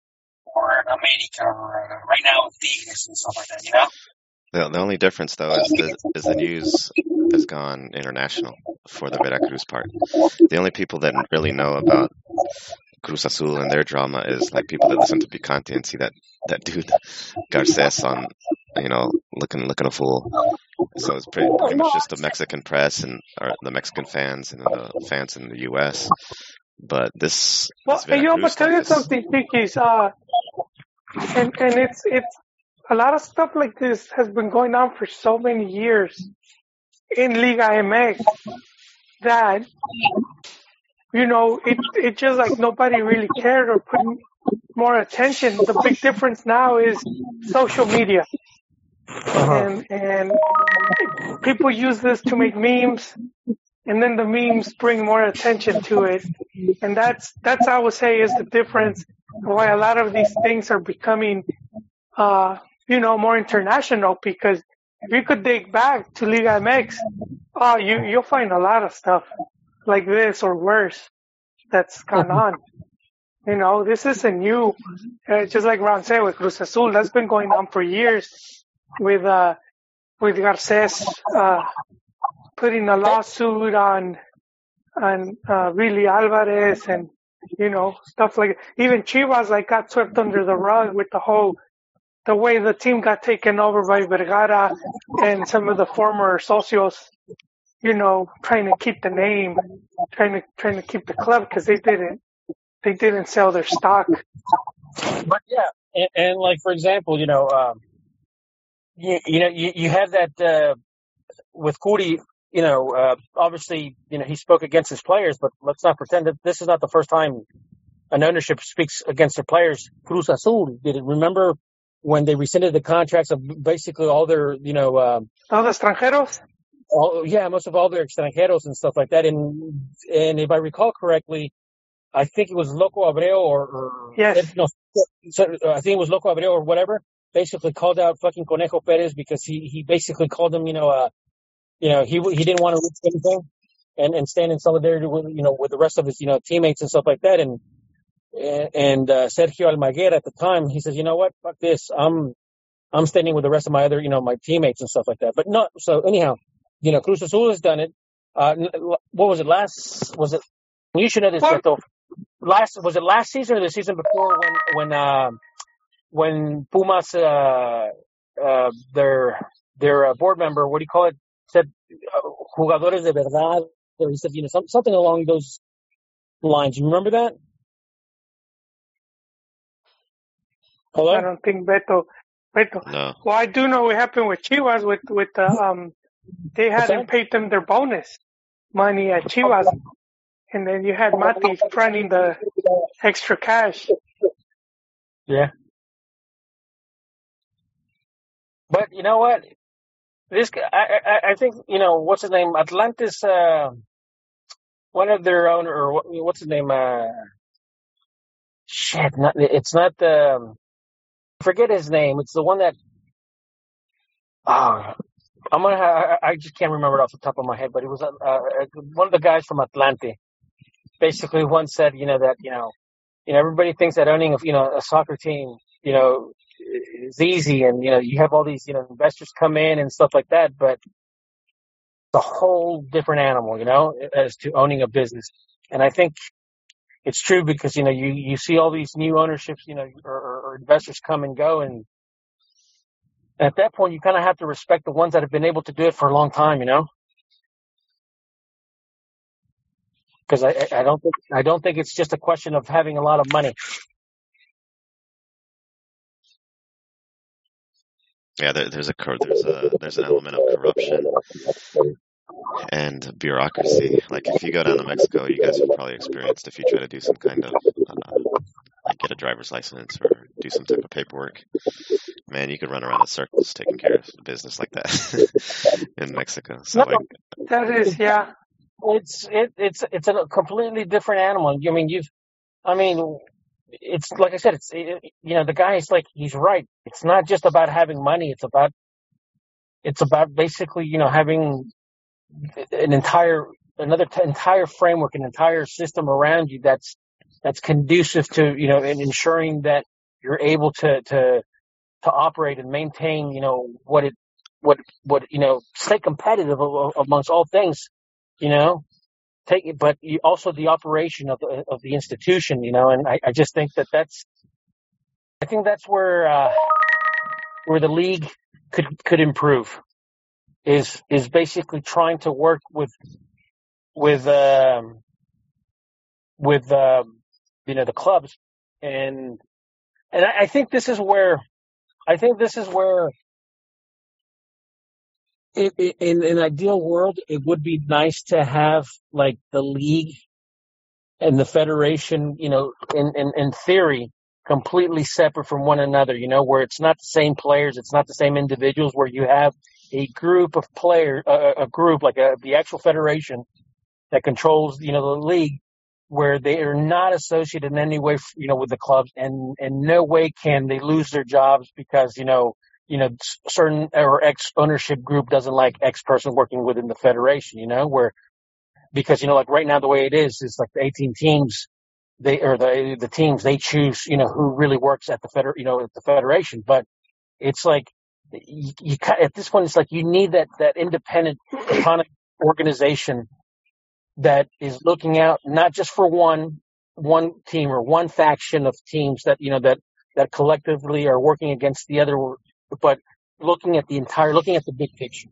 or an America or uh, right now Tigres and stuff like that. You know. The, the only difference though is the is the news has gone international for the Veracruz part. The only people that really know about Cruz Azul and their drama is like people that listen to Picante and see that that dude Garces on, you know, looking looking a fool. So it's pretty, pretty much just the Mexican press and or the Mexican fans and the fans in the U.S. But this, Well, this you know, but tell you something, Pinkies, uh, and and it's it's a lot of stuff like this has been going on for so many years in Liga MX that you know it it just like nobody really cared or put more attention. The big difference now is social media, Uh-huh. and and people use this to make memes, and then the memes bring more attention to it, and that's that's I would say is the difference why a lot of these things are becoming, uh, you know, more international. Because if you could dig back to Liga MX, oh, you you'll find a lot of stuff like this or worse that's gone on. You know, this is a new. Uh, just like Ron said with Cruz Azul, that's been going on for years with uh with Garces uh putting a lawsuit on on uh Billy Alvarez and you know stuff like even Chivas like got swept under the rug with the whole the way the team got taken over by Vergara and some of the former socios you know trying to keep the name trying to trying to keep the club because they didn't they didn't sell their stock But yeah, and, and like for example, you know, um, you, you know, you, you have that uh, with Kuri. You know, uh, obviously, you know, he spoke against his players, but let's not pretend that this is not the first time an ownership speaks against their players. Cruz Azul did it. Remember when they rescinded the contracts of basically all their, you know, um, all the extranjeros all, yeah, most of all their extranjeros and stuff like that. And and if I recall correctly, I think it was Loco Abreu or, or Yes. no, so, uh, I think it was Loco Abreu or whatever. Basically called out fucking Conejo Perez because he he basically called him, you know, uh, you know, he he didn't want to risk anything and and stand in solidarity with you know with the rest of his you know teammates and stuff like that. And and uh, Sergio Almaguer at the time, he says, you know what, fuck this, I'm I'm standing with the rest of my other you know my teammates and stuff like that. But not so anyhow, you know, Cruz Azul has done it. Uh, what was it last? Was it? You should know this? Beto. Last was it last season or the season before when when um when Pumas uh uh their their uh, board member what do you call it said uh, jugadores de verdad or he said you know some, something along those lines. You remember that? Hello. I don't think Beto Beto No. Well, I do know what happened with Chivas with with the um, they hadn't paid them their bonus money at Chivas, and then you had Mati fronting the extra cash. Yeah. But you know what? This guy, I, I, I think you know what's his name. Atlantis, uh, one of their owner, or what, what's his name? Uh, shit, not it's not the. Um, forget his name. It's the one that. Oh, I'm gonna. I, I just can't remember it off the top of my head, but it was uh, uh, one of the guys from Atlante. Basically, once said, you know that you know, you know, everybody thinks that owning a you know a soccer team, you know, is easy, and you know, you have all these you know investors come in and stuff like that, but it's a whole different animal, you know, as to owning a business. And I think it's true because you know you you see all these new ownerships, you know, or, or, or investors come and go, and at that point you kind of have to respect the ones that have been able to do it for a long time, you know. Because I, I don't think I don't think it's just a question of having a lot of money. Yeah, there, there's a there's a there's an element of corruption and bureaucracy. Like if you go down to Mexico, you guys have probably experienced if you try to do some kind of uh, like get a driver's license or do some type of paperwork. Man, you could run around in circles taking care of business like that in Mexico. So No, like, That is, yeah. it's it it's it's a completely different animal. I mean, you've, I mean, it's like I said, it's it, you know the guy is like he's right. It's not just about having money. It's about it's about basically you know having an entire another t- entire framework, an entire system around you that's that's conducive to you know and ensuring that you're able to to to operate and maintain you know what it what what you know stay competitive amongst all things you know take, it but you, also the operation of the of the institution, you know. And I, I just think that that's, I think that's where uh, where the league could could improve is is basically trying to work with with um, with um, you know the clubs. And and I, I think this is where I think this is where it, it, in an ideal world it would be nice to have like the league and the federation you know in in, in theory completely separate from one another you know where it's not the same players it's not the same individuals where you have a group of players a group like a, the actual federation that controls you know the league where they are not associated in any way, you know, with the clubs, and in no way can they lose their jobs because you know, you know, certain or X ownership group doesn't like X person working within the federation, you know, where because you know, like right now the way it is is like the 18 teams, they or the the teams they choose, you know, who really works at the feder, you know, at the federation, but it's like you, you at this point it's like you need that that independent organization that is looking out not just for one one team or one faction of teams that you know that that collectively are working against the other, but looking at the entire, looking at the big picture.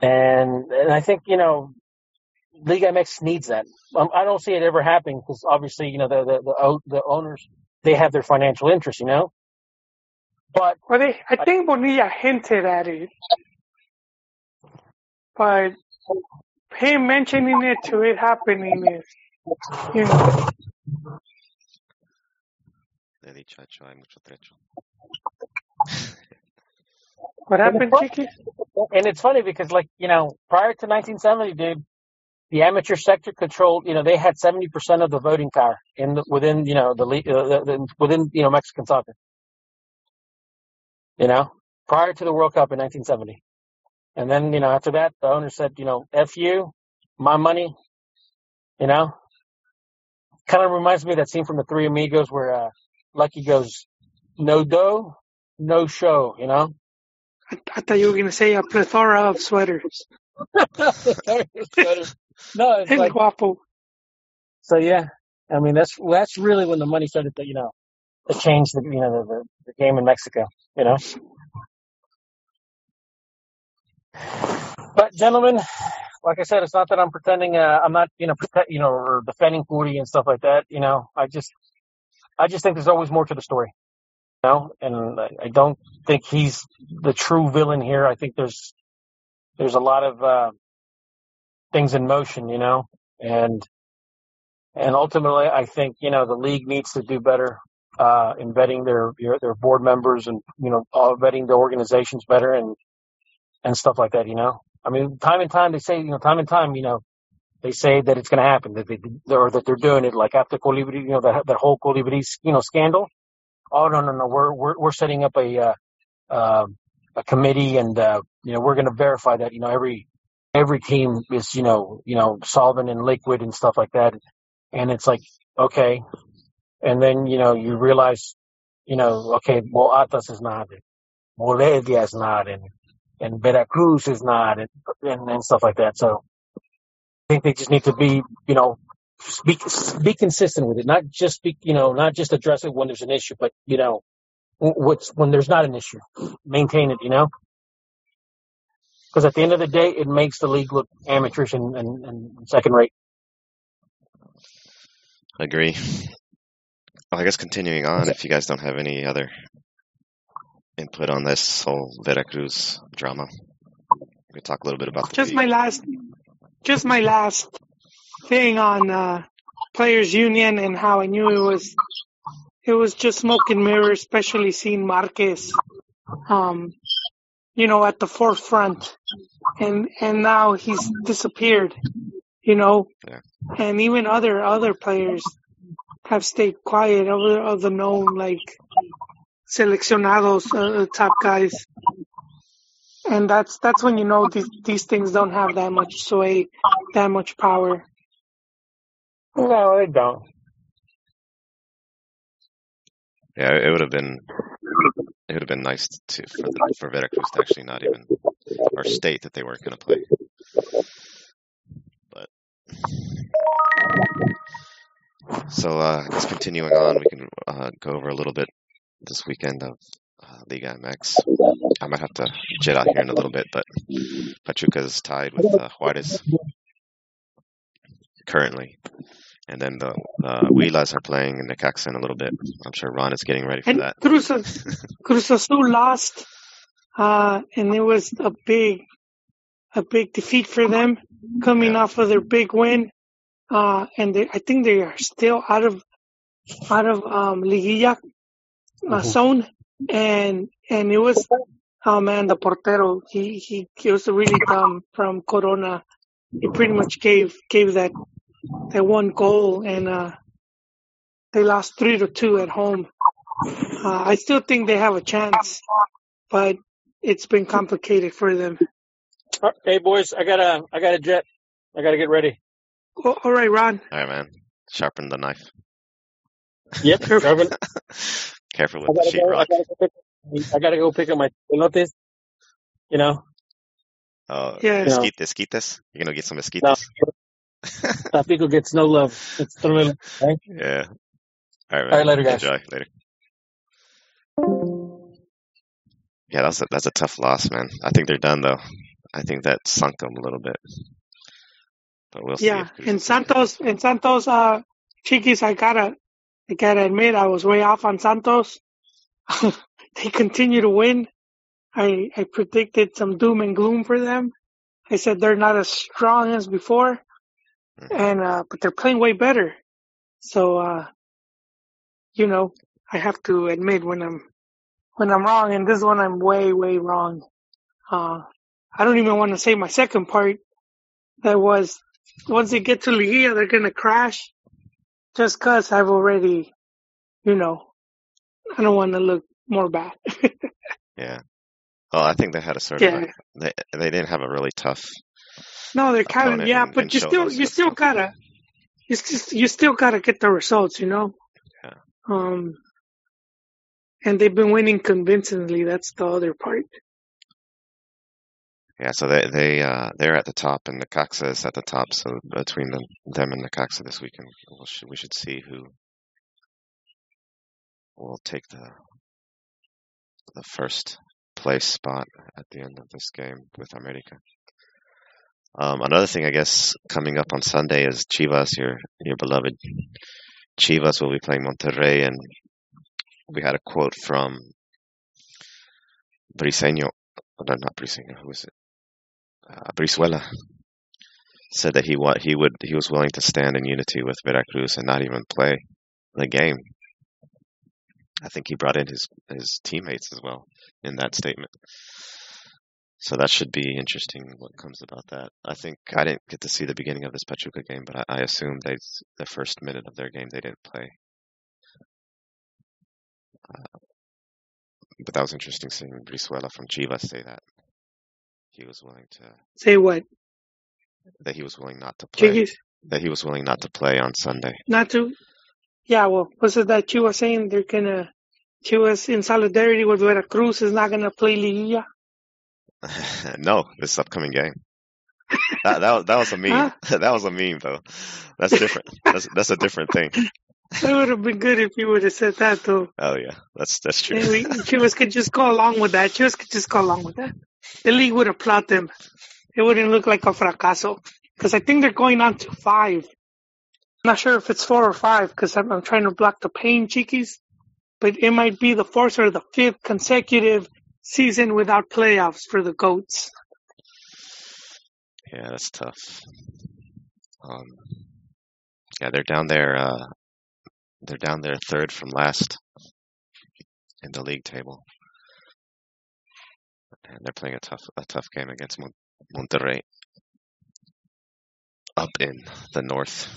And and I think you know, league MX needs that. Um, I don't see it ever happening because obviously you know the the the, the owners they have their financial interests, you know. But well, they, I think Bonilla hinted at it, but him mentioning it to it happening is, you know. He dicho, hay mucho trecho. What happened, Chiqui? And it's funny because, like, you know, prior to 1970, dude, the amateur sector controlled, you know, they had 70% of the voting power in the, within, you know, the, uh, the, within, you know, Mexican soccer. You know, prior to the World Cup in 1970. And then, you know, after that, the owner said, you know, F you, my money, you know. Kind of reminds me of that scene from the Three Amigos where uh, Lucky goes, no dough, no show, you know. I, I thought you were going to say a plethora of sweaters. sweaters. No, it's like, guapo. So yeah, I mean that's that's really when the money started to you know to change the you know the, the, game in Mexico, you know. But gentlemen, like I said, it's not that I'm pretending. Uh, I'm not, you know, protect, you know, or defending Kuri and stuff like that. You know, I just, I just think there's always more to the story. You know, and I don't think he's the true villain here. I think there's, there's a lot of uh, things in motion. You know, and and ultimately, I think you know the league needs to do better uh, in vetting their their board members and you know vetting the organizations better and and stuff like that. You know, I mean, time and time they say, you know, time and time, you know, they say that it's going to happen, that they or that they're doing it. Like after Colibri, you know, that that whole Colibri, you know, scandal. Oh no, no, no, we're we're we're setting up a uh, uh, a committee, and uh, you know, we're going to verify that you know every every team is you know you know solvent and liquid and stuff like that. And it's like okay, and then you know you realize, you know, okay, well, Atlas is not, Morelia is not, and and Veracruz is not, and, and, and stuff like that. So I think they just need to be, you know, be be consistent with it, not just be, you know, not just address it when there's an issue, but you know, what's when there's not an issue, maintain it, you know. Because at the end of the day, it makes the league look amateurish and, and, and second rate. Agree. Well, I guess continuing on, if you guys don't have any other input on this whole Veracruz drama. We talk a little bit about just my last, just my last thing on uh, players union and how I knew it was it was just smoke and mirrors, especially seeing Marquez, um, you know, at the forefront, and and now he's disappeared, you know, yeah. and even other other players have stayed quiet. Other of the known like seleccionados, uh, top guys, and that's that's when you know these these things don't have that much sway, that much power. No, they don't. Yeah, it would have been it would have been nice to for the, for Veracruz to actually not even or state that they weren't going to play. But So uh, just continuing on, we can uh, go over a little bit this weekend of uh, Liga MX. I might have to jet out here in a little bit, but Pachuca is tied with uh, Juarez currently. And then the uh, Huilas are playing in Necaxa in a little bit. I'm sure Ron is getting ready for And that. Cruz, Cruz Azul lost, uh, and it was a big, a big defeat for them coming Yeah. off of their big win. Uh, and they, I think they are still out of, out of, um, Liguilla, uh, Mhm. zone. And, and it was, oh man, the portero, he, he, he was really dumb from Corona. He pretty much gave, gave that, that one goal and, uh, they lost three to two at home. Uh, I still think they have a chance, but it's been complicated for them. Hey boys, I gotta I gotta jet. I gotta get ready. Oh, all right, Ron. All right, man. Sharpen the knife. Yep. Irvin, Careful I with the gotta go. I sheetrock. gotta go pick, I gotta go pick up my elotes. You know, Oh, Yeah. No. esquite, esquites. You're gonna get some no, esquites. Gets no love. It's thrilled. Right? Yeah. All right, man. All right, later, guys. Enjoy later. Yeah, that's a, that's a tough loss, man. I think they're done though. I think that sunk them a little bit, but we'll see. Yeah, and Santos, and Santos, uh, Chiquis, I gotta, I gotta admit, I was way off on Santos. they continue to win. I, I predicted some doom and gloom for them. I said they're not as strong as before, and uh, but they're playing way better. So, uh, you know, I have to admit when I'm when I'm wrong, and this one I'm way way wrong. Uh, I don't even want to say my second part. That was once they get to Liguilla, they're gonna crash. Just 'cause I've already, you know, I don't want to look more bad. Yeah. Well, I think they had a sort of yeah. a, they they didn't have a really tough No, they're kind of yeah, and, but and you still you still gotta you still you still gotta get the results, you know. Yeah. Um, and they've been winning convincingly. That's the other part. Yeah, so they they uh they're at the top and Necaxa is at the top. So between them them and Necaxa this weekend, we we should see who will take the the first place spot at the end of this game with America. Um, another thing, I guess, coming up on Sunday is Chivas, your your beloved Chivas will be playing Monterrey, and we had a quote from Briseño, no, not Briseño, who is it? Uh, Brizuela said that he wa- he would he was willing to stand in unity with Veracruz and not even play the game. I think he brought in his his teammates as well in that statement. So that should be interesting. What comes about that? I think I didn't get to see the beginning of this Pachuca game, but I, I assume they the first minute of their game they didn't play. Uh, but that was interesting seeing Brizuela from Chivas say that he was willing to Say what, that he was willing not to play that he was willing not to play on Sunday. Not to. Yeah, well, was it that you were saying they're gonna? She was in solidarity with Veracruz is not gonna play Liguilla. no, this upcoming game. That that was, that was a meme. Huh? that was a meme though. That's different. That's that's a different thing. That would have been good if you would have said that, though. Oh yeah, that's that's true. We, Chivas could just go along with that. Chivas could just go along with that. The league would applaud them. It wouldn't look like a fracaso. Because I think they're going on to five. I'm not sure if it's four or five because I'm, I'm trying to block the pain, Chiquis. But it might be the fourth or the fifth consecutive season without playoffs for the Goats. Yeah, that's tough. Um, yeah, they're down there. Uh, they're down there third from last in the league table, and they're playing a tough a tough game against Mon- Monterrey up in the north.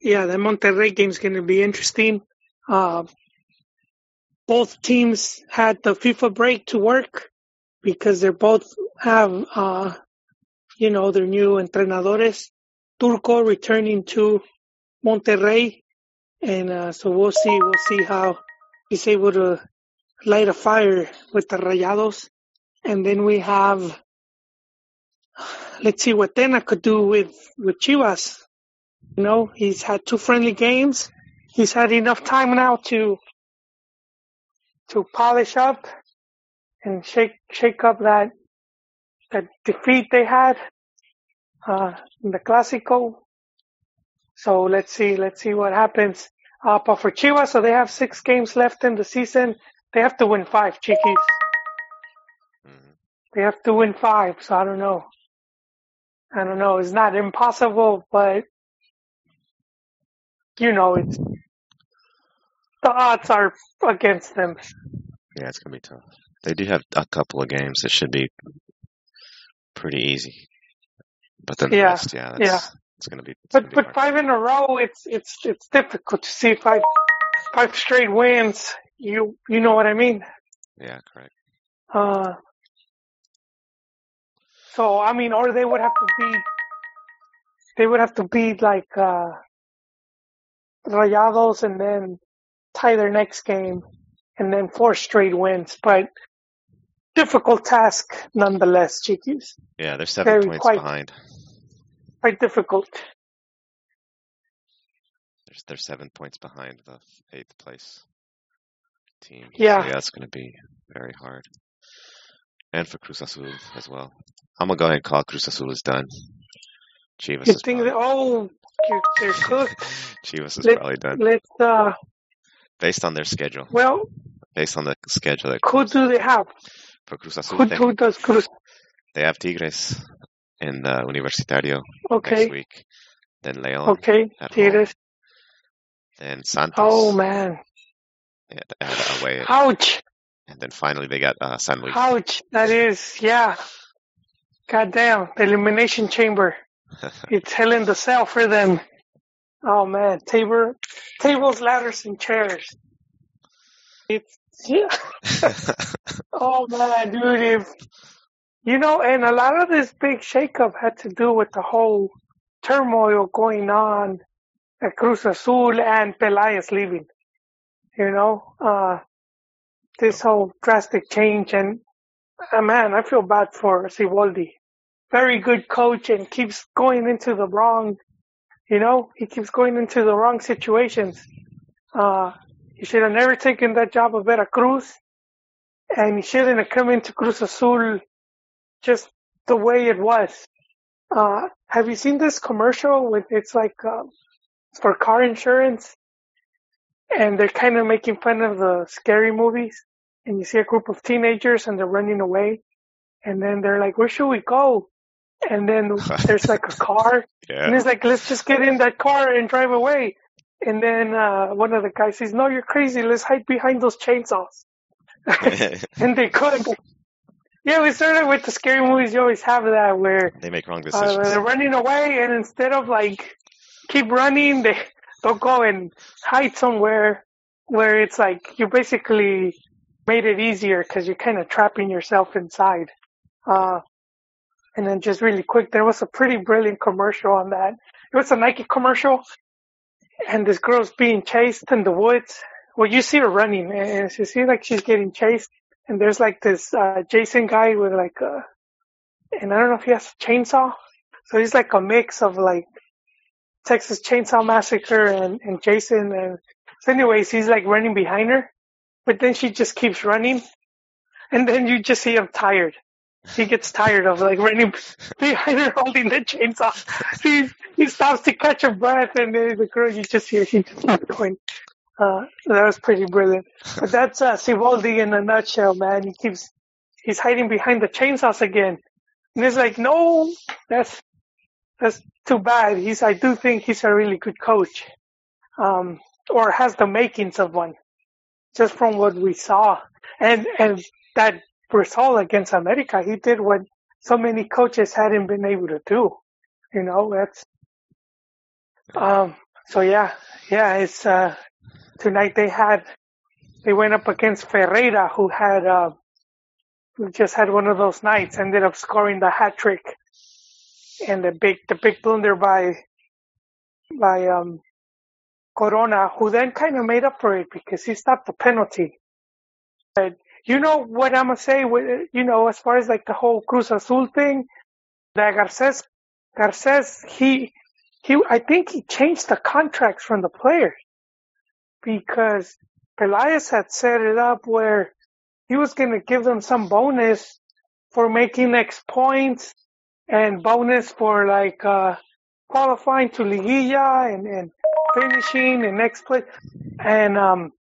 Yeah, the Monterrey game is going to be interesting. Uh, both teams had the FIFA break to work because they both have, uh, you know, their new entrenadores. Turco returning to Monterrey, and uh, so we'll see. We'll see how he's able to light a fire with the Rayados, and then we have let's see what Tena could do with with Chivas. You know, he's had two friendly games. He's had enough time now to to polish up and shake shake up that that defeat they had uh, in the Clásico. So let's see, let's see what happens. Uh, but for Chivas, so they have six games left in the season. They have to win five, Chiquis. Mhm. They have to win five. So I don't know. I don't know. It's not impossible, but you know, it's the odds are against them. Yeah, it's gonna be tough. They do have a couple of games that should be pretty easy, but then the Yeah, rest, yeah, that's yeah. it's gonna be. It's But gonna be but hard. five in a row, it's it's it's difficult to see five five straight wins. You you know what I mean? Yeah, correct. Uh, so I mean, or they would have to be, they would have to beat like uh, Rayados and then tie their next game, and then four straight wins. But difficult task nonetheless, Chiquis. Yeah, they're seven Very points quite behind. quite difficult. They're, they're seven points behind the eighth place team. So, Yeah. yeah, it's gonna be very hard. And for Cruz Azul as well. I'm gonna go ahead and call Cruz Azul is done. Chivas You is think probably oh you're, they're cooked? Chivas is Let probably done let's uh based on their schedule. well Based on the schedule that who do they have? for Cruz Azul, Who they, who does Cruz? they have Tigres in the Universitario Okay, next week. Then Leon okay, at home. Tigres. Then Santos Oh man, away, ouch, and then finally they got uh, San Luis. ouch. That is yeah. Goddamn, the elimination chamber. It's hell in the cell for them. Oh man, table, tables, ladders, and chairs. It's yeah. Oh man, dude, if you know, and a lot of this big shakeup had to do with the whole turmoil going on at Cruz Azul and Pelaez leaving. You know, uh, this whole drastic change and uh, man, I feel bad for Siboldi. Very good coach and keeps going into the wrong, you know, he keeps going into the wrong situations. Uh, he should have never taken that job of Veracruz and he shouldn't have come into Cruz Azul just the way it was. Uh, have you seen this commercial with, it's like, um, for car insurance and they're kind of making fun of the scary movies and you see a group of teenagers and they're running away and then they're like, where should we go? And then there's like a car and yeah. it's like, let's just get in that car and drive away. And then, uh, one of the guys says, no, you're crazy. Let's hide behind those chainsaws. and they could. Yeah, we started with the scary movies. You always have that where they make wrong uh, decisions. they're running away, and instead of like keep running, they they'll go and hide somewhere where it's like you basically made it easier because you're kind of trapping yourself inside. Uh, and then just really quick, there was a pretty brilliant commercial on that. It was a Nike commercial, and this girl's being chased in the woods. Well, you see her running, and you see like she's getting chased, and there's like this uh, Jason guy with like a, and I don't know if he has a chainsaw. So he's like a mix of like Texas Chainsaw Massacre and, and Jason. And so anyways, he's like running behind her, but then she just keeps running. And then you just see him tired. He gets tired of like running behind her holding the chainsaw. He, he stops to catch her breath and then the girl, you just hear, she just keeps going. Uh, that was pretty brilliant. But that's, uh, Siboldi in a nutshell, man. He keeps, he's hiding behind the chainsaws again. And it's like, no, that's, that's too bad. He's, I do think he's a really good coach. Um, or has the makings of one. Just from what we saw. And, and that result against America, he did what so many coaches hadn't been able to do. You know, that's, um, so yeah, yeah, it's, uh, tonight they had, they went up against Ferreira who had, uh, who just had one of those nights, ended up scoring the hat trick and the big, the big blunder by, by, um, Corona, who then kind of made up for it because he stopped the penalty. But you know what I'm gonna say? with- You know, as far as like the whole Cruz Azul thing, that Garces, Garces, he, he, I think he changed the contracts from the players because Pelaez had set it up where he was going to give them some bonus for making X points and bonus for like, uh, qualifying to Liguilla and, and finishing in next place. And, um,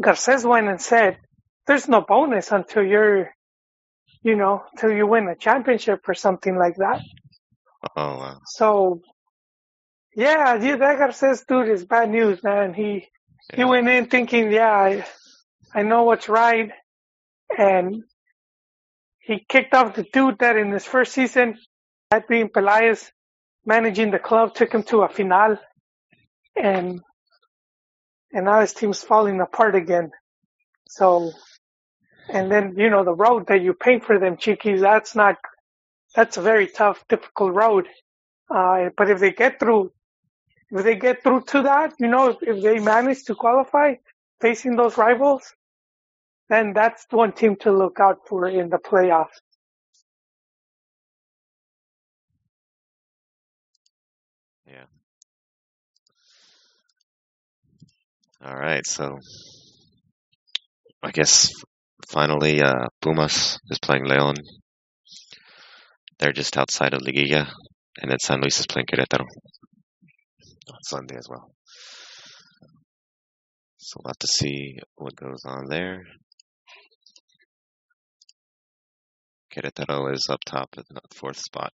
Garces went and said, there's no bonus until you're, you know, till you win a championship or something like that. Oh wow. So, yeah, yeah, that Garces dude is bad news, man. He, he went in thinking, yeah, I, I know what's right. And he kicked off the dude that in his first season, that being Pelaez, managing the club, took him to a final. And, and now his team's falling apart again. So, and then, you know, the road that you paint for them, Chiquis, that's not, that's a very tough, difficult road. Uh, but if they get through, if they get through to that, you know, if, if they manage to qualify facing those rivals, then that's one team to look out for in the playoffs. Yeah. All right. So I guess finally, uh, Pumas is playing Leon. They're just outside of Liguilla, and then San Luis is playing Querétaro on Sunday as well. So we'll have to see what goes on there. Querétaro is up top at the fourth spot.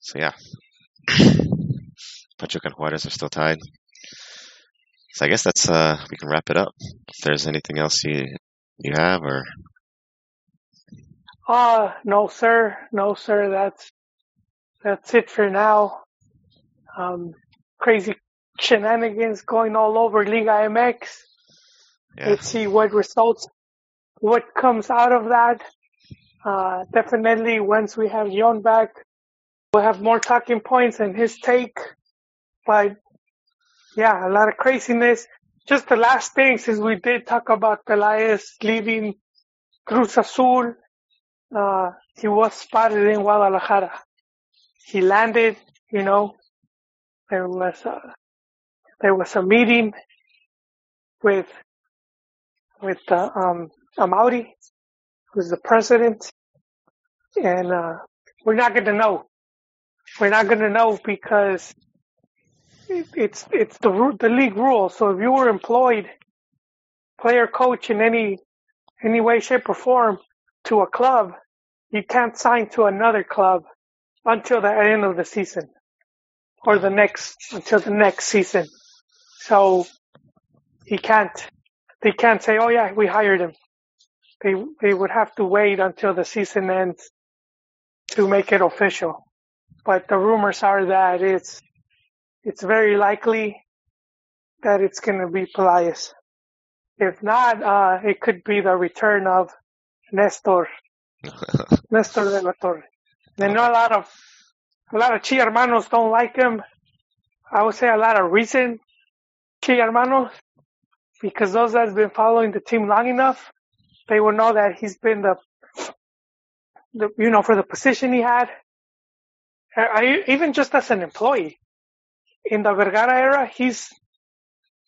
So yeah, Pachuca and Juarez are still tied. So I guess that's uh we can wrap it up. If there's anything else you you have or Uh, no, sir. No, sir. That's, that's it for now. Um, crazy shenanigans going all over Liga MX. Yeah, Let's see what results, what comes out of that. Uh, definitely once we have Yon back, we'll have more talking points and his take. But yeah, a lot of craziness. Just the last thing, since we did talk about Pelaez leaving Cruz Azul, uh, he was spotted in Guadalajara. He landed, you know, there was a, there was a meeting with, with, uh, um, who's the president, and, uh, we're not gonna know. We're not gonna know because it, it's, it's the, the league rule. So if you were employed, player coach in any, any way, shape or form to a club, you can't sign to another club until the end of the season or the next, until the next season. So he can't, they can't say, oh yeah, we hired him. They, they would have to wait until the season ends to make it official. But the rumors are that it's, it's very likely that it's going to be Pelaez. If not, uh, it could be the return of Nestor, Nestor de la Torre. I know a lot of, a lot of Chi hermanos don't like him. I would say a lot of recent Chi hermanos, because those that's been following the team long enough, they will know that he's been the, the you know, for the position he had. I, I- even just as an employee in the Vergara era, he's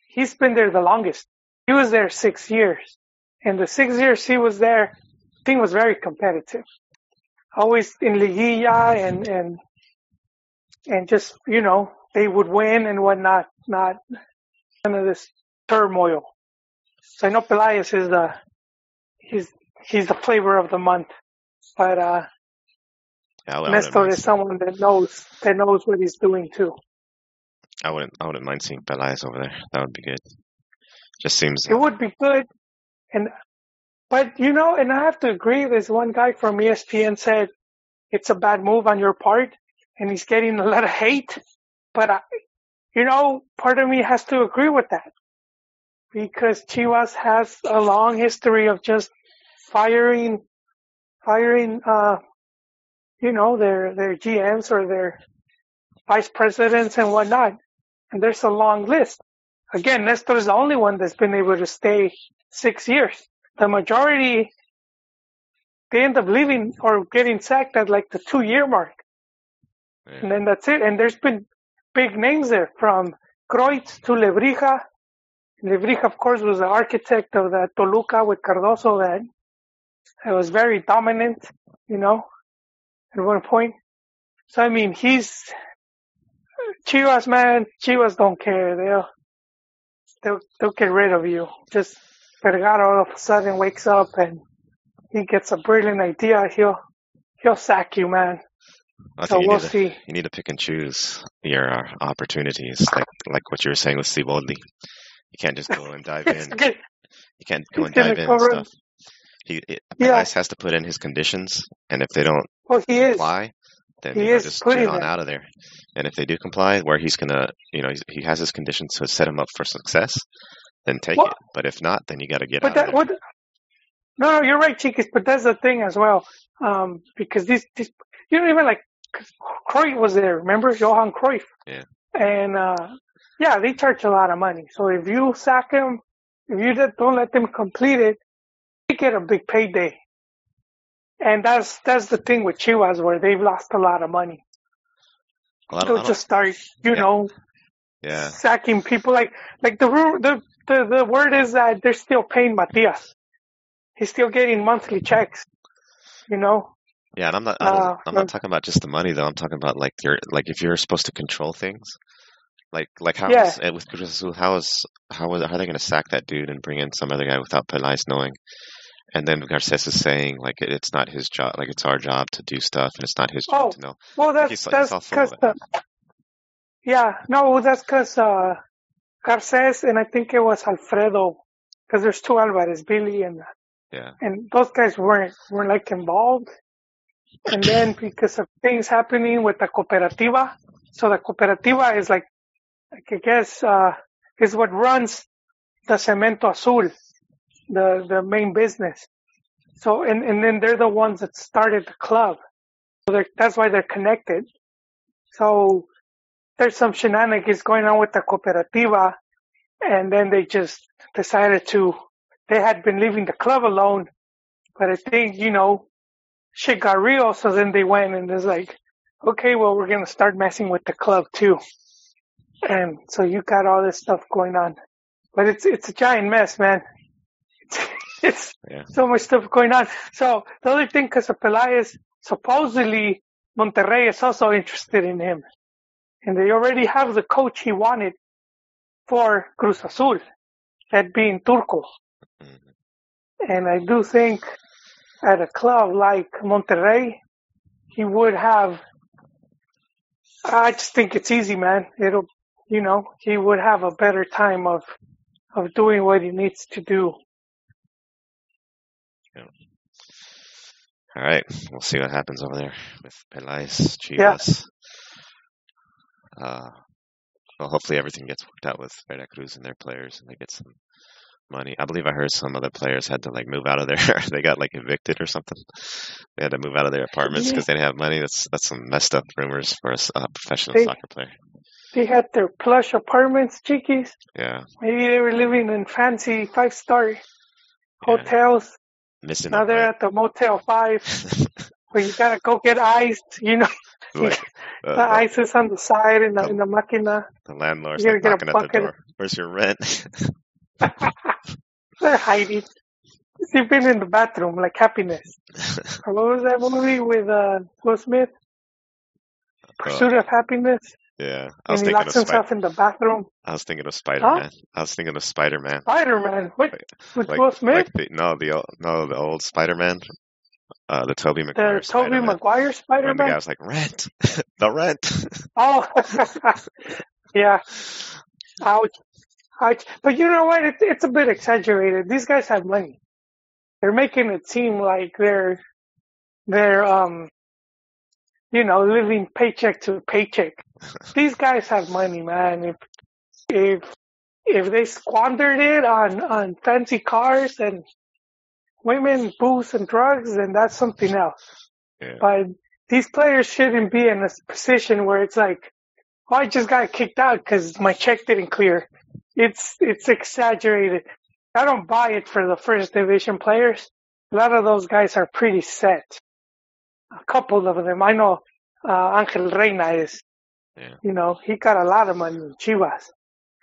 he's been there the longest. He was there six years, and the six years he was there, the team was very competitive. Always in Liguilla and and and just you know they would win and whatnot. Not none of this turmoil. So I know Pelaez is the he's he's the flavor of the month, but uh I, would- I wouldn't Nestor is someone that knows that knows what he's doing too. I wouldn't I wouldn't mind seeing Pelaez over there. That would be good. Just seems It would be good, and but you know, and I have to agree. There's one guy from ESPN said it's a bad move on your part, and he's getting a lot of hate. But I, you know, part of me has to agree with that because Chivas has a long history of just firing, firing, uh, you know, their their GMs or their vice presidents and whatnot. And there's a long list. Again, Nestor is the only one that's been able to stay six years. The majority they end up leaving or getting sacked at like the two year mark. Yeah. And then that's it. And there's been big names there from Cruyff to Lebrija. Lebrija, of course, was the architect of the Toluca with Cardozo that it was very dominant, you know, at one point. So, I mean, he's Chivas, man. Chivas don't care. They'll, they'll, they'll get rid of you. Just Vergara all of a sudden wakes up and he gets a brilliant idea. He'll, he'll sack you, man. I So we'll need, to, see. you need to pick and choose your uh, opportunities, like like what you were saying with Siboldi. You can't just go and dive in. good. You can't go He's and dive in and stuff. He it, Yeah. Pelaez has to put in his conditions, and if they don't Well, he is. comply, then He you know, is just get on out of there. And if they do comply, where he's gonna, you know, he's, he has his conditions to set him up for success, then take Well, it. But if not, then you got to get but out of that there. what? No, no, you're right, Chiquis. But that's the thing as well. Um, because these, these, you don't even like. Cruyff was there. Remember Johan Cruyff? Yeah. And uh, yeah, they charge a lot of money. So if you sack him, if you just don't let them complete it, they get a big payday. And that's that's the thing with Chivas, where they've lost a lot of money. Well, They'll just start, you Yeah. know, yeah, sacking people. Like like the the the the word is that they're still paying Matias. He's still getting monthly checks. You know. yeah. And I'm not, I don't, Uh, I'm not talking about just the money though. I'm talking about like your, like if you're supposed to control things, like like how Yeah. is with Cruz how is how is how are they going to sack that dude and bring in some other guy without Pelaez knowing? And then Garces is saying like it, it's not his job, like it's our job to do stuff, and it's not his job Oh, to know. well, that's he's, he's that's all full of because the yeah no that's because uh, Garces and I think it was Alfredo because there's two Alvarez, Billy and Yeah, and those guys weren't weren't like involved. And then because of things happening with the cooperativa, so the cooperativa is like, I guess, uh, is what runs the Cemento Azul, the, the main business. So, and, and then they're the ones that started the club. So that's why they're connected. So there's some shenanigans going on with the cooperativa and then they just decided to, they had been leaving the club alone, but I think, you know, shit got real. So then they went and it's like, okay, well, we're going to start messing with the club too. And so you got all this stuff going on, but it's, it's a giant mess, man. It's, yeah. so much stuff going on. So the other thing, because of Pelaez, supposedly Monterrey is also interested in him. And they already have the coach he wanted for Cruz Azul, that being Turco. Mhm. And I do think at a club like Monterrey, he would have, I just think it's easy, man. It'll, you know, he would have a better time of, of doing what he needs to do. Yeah. All right, we'll see what happens over there with Pelaez, Yeah. Chivas. Uh, well, hopefully everything gets worked out with Veracruz and their players, and they get some money. I believe I heard some other players had to like move out of there. they got like evicted or something. They had to move out of their apartments Yeah. because they didn't have money. That's that's some messed up rumors for a professional They- soccer player. They had their plush apartments, Chiquis. Yeah, Maybe they were living in fancy five star yeah. hotels. missing Now they're at the Motel 5 where you gotta go get iced. You know, like uh, the the, ice is on the side in the, the, in the máquina. the landlord's like knocking at the door. Where's your rent? They're hiding. They've in the bathroom like happiness. What was that movie with uh, Will Smith? Uh, Pursuit of Happiness. Yeah, I was And he thinking locks Spider. himself in the bathroom. I was thinking of Spider Huh? Man. I was thinking of Spider Man. Spider Man. Like, With like, Will Smith? like the no, the old, no, the old Spider Man, uh, the Tobey the Maguire Spider Man. Maguire Spider When the guy was like, "Rent, the rent." Oh, yeah. Ouch. Ouch. But you know what? It's, it's a bit exaggerated. These guys have money. They're making it seem like they're, they're, um, you know, living paycheck to paycheck. These guys have money, man. If, if, if they squandered it on, on fancy cars and women, booze and drugs, then that's something else. Yeah. But these players shouldn't be in a position where it's like, oh, I just got kicked out because my check didn't clear. It's it's exaggerated. I don't buy it for the first division players. a lot of those guys are pretty set. A couple of them, I know. Uh, Angel Reyna is, Yeah. you know, he got a lot of money in Chivas.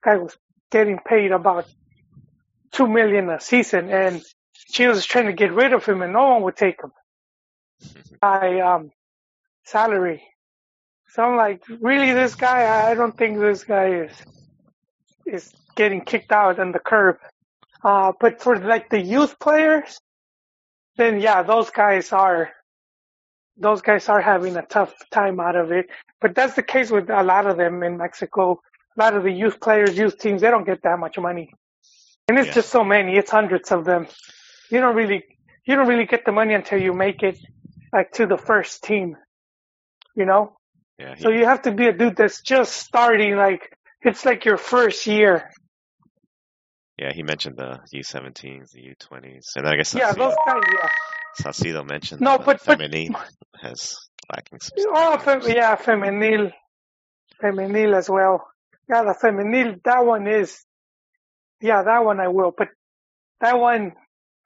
Guy was getting paid about two million a season, and Chivas was trying to get rid of him, and no one would take him. I um salary. So I'm like, really, this guy? I don't think this guy is is getting kicked out on the curb. Uh, but for like the youth players, then yeah, those guys are those guys are having a tough time out of it. But that's the case with a lot of them in Mexico. A lot of the youth players, youth teams, they don't get that much money, and it's Yeah. just so many. It's hundreds of them. You don't really you don't really get the money until you make it like to the first team. You know, Yeah, he, so you have to be a dude that's just starting. Like it's like your first year. Yeah, he mentioned the U17s, the U20s, and I guess Yeah, Salcido, those guys. Yeah. Salcido mentioned No, but- but- feminine has lacking some. Oh, fem- yeah, femenil, femenil as well. Yeah, the femenil. That one is. Yeah, that one I will. But that one,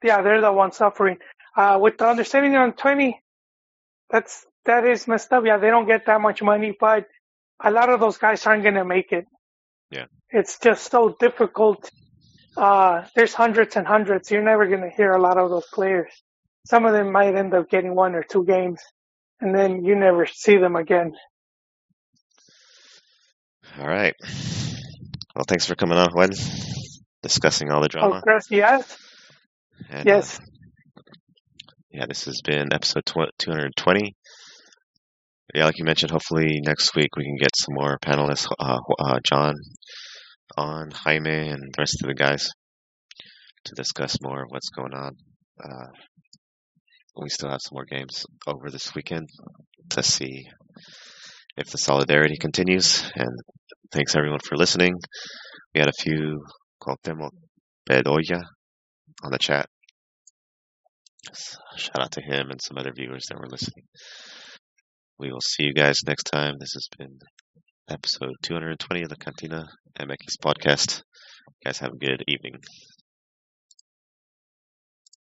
yeah, they're the ones suffering. Uh, with the understanding on twenty, that's that is messed up. Yeah, they don't get that much money, but a lot of those guys aren't gonna make it. Yeah. It's just so difficult. Uh, there's hundreds and hundreds. You're never gonna hear a lot of those players. Some of them might end up getting one or two games, and then you never see them again. All right. Well, thanks for coming on, Juan. Discussing all the Oh, drama. gracias. And, uh, Yes. yeah, this has been episode tw- 220. Yeah, like you mentioned, hopefully next week we can get some more panelists, uh, uh, John on, Jaime, and the rest of the guys to discuss more of what's going on. Uh, we still have some more games over this weekend to see if the solidarity continues. And thanks everyone for listening. We had a few Cuauhtemoc Bedoya on the chat. Shout out to him and some other viewers that were listening. We will see you guys next time. This has been episode 220 of the Cantina MX podcast. You guys have a good evening.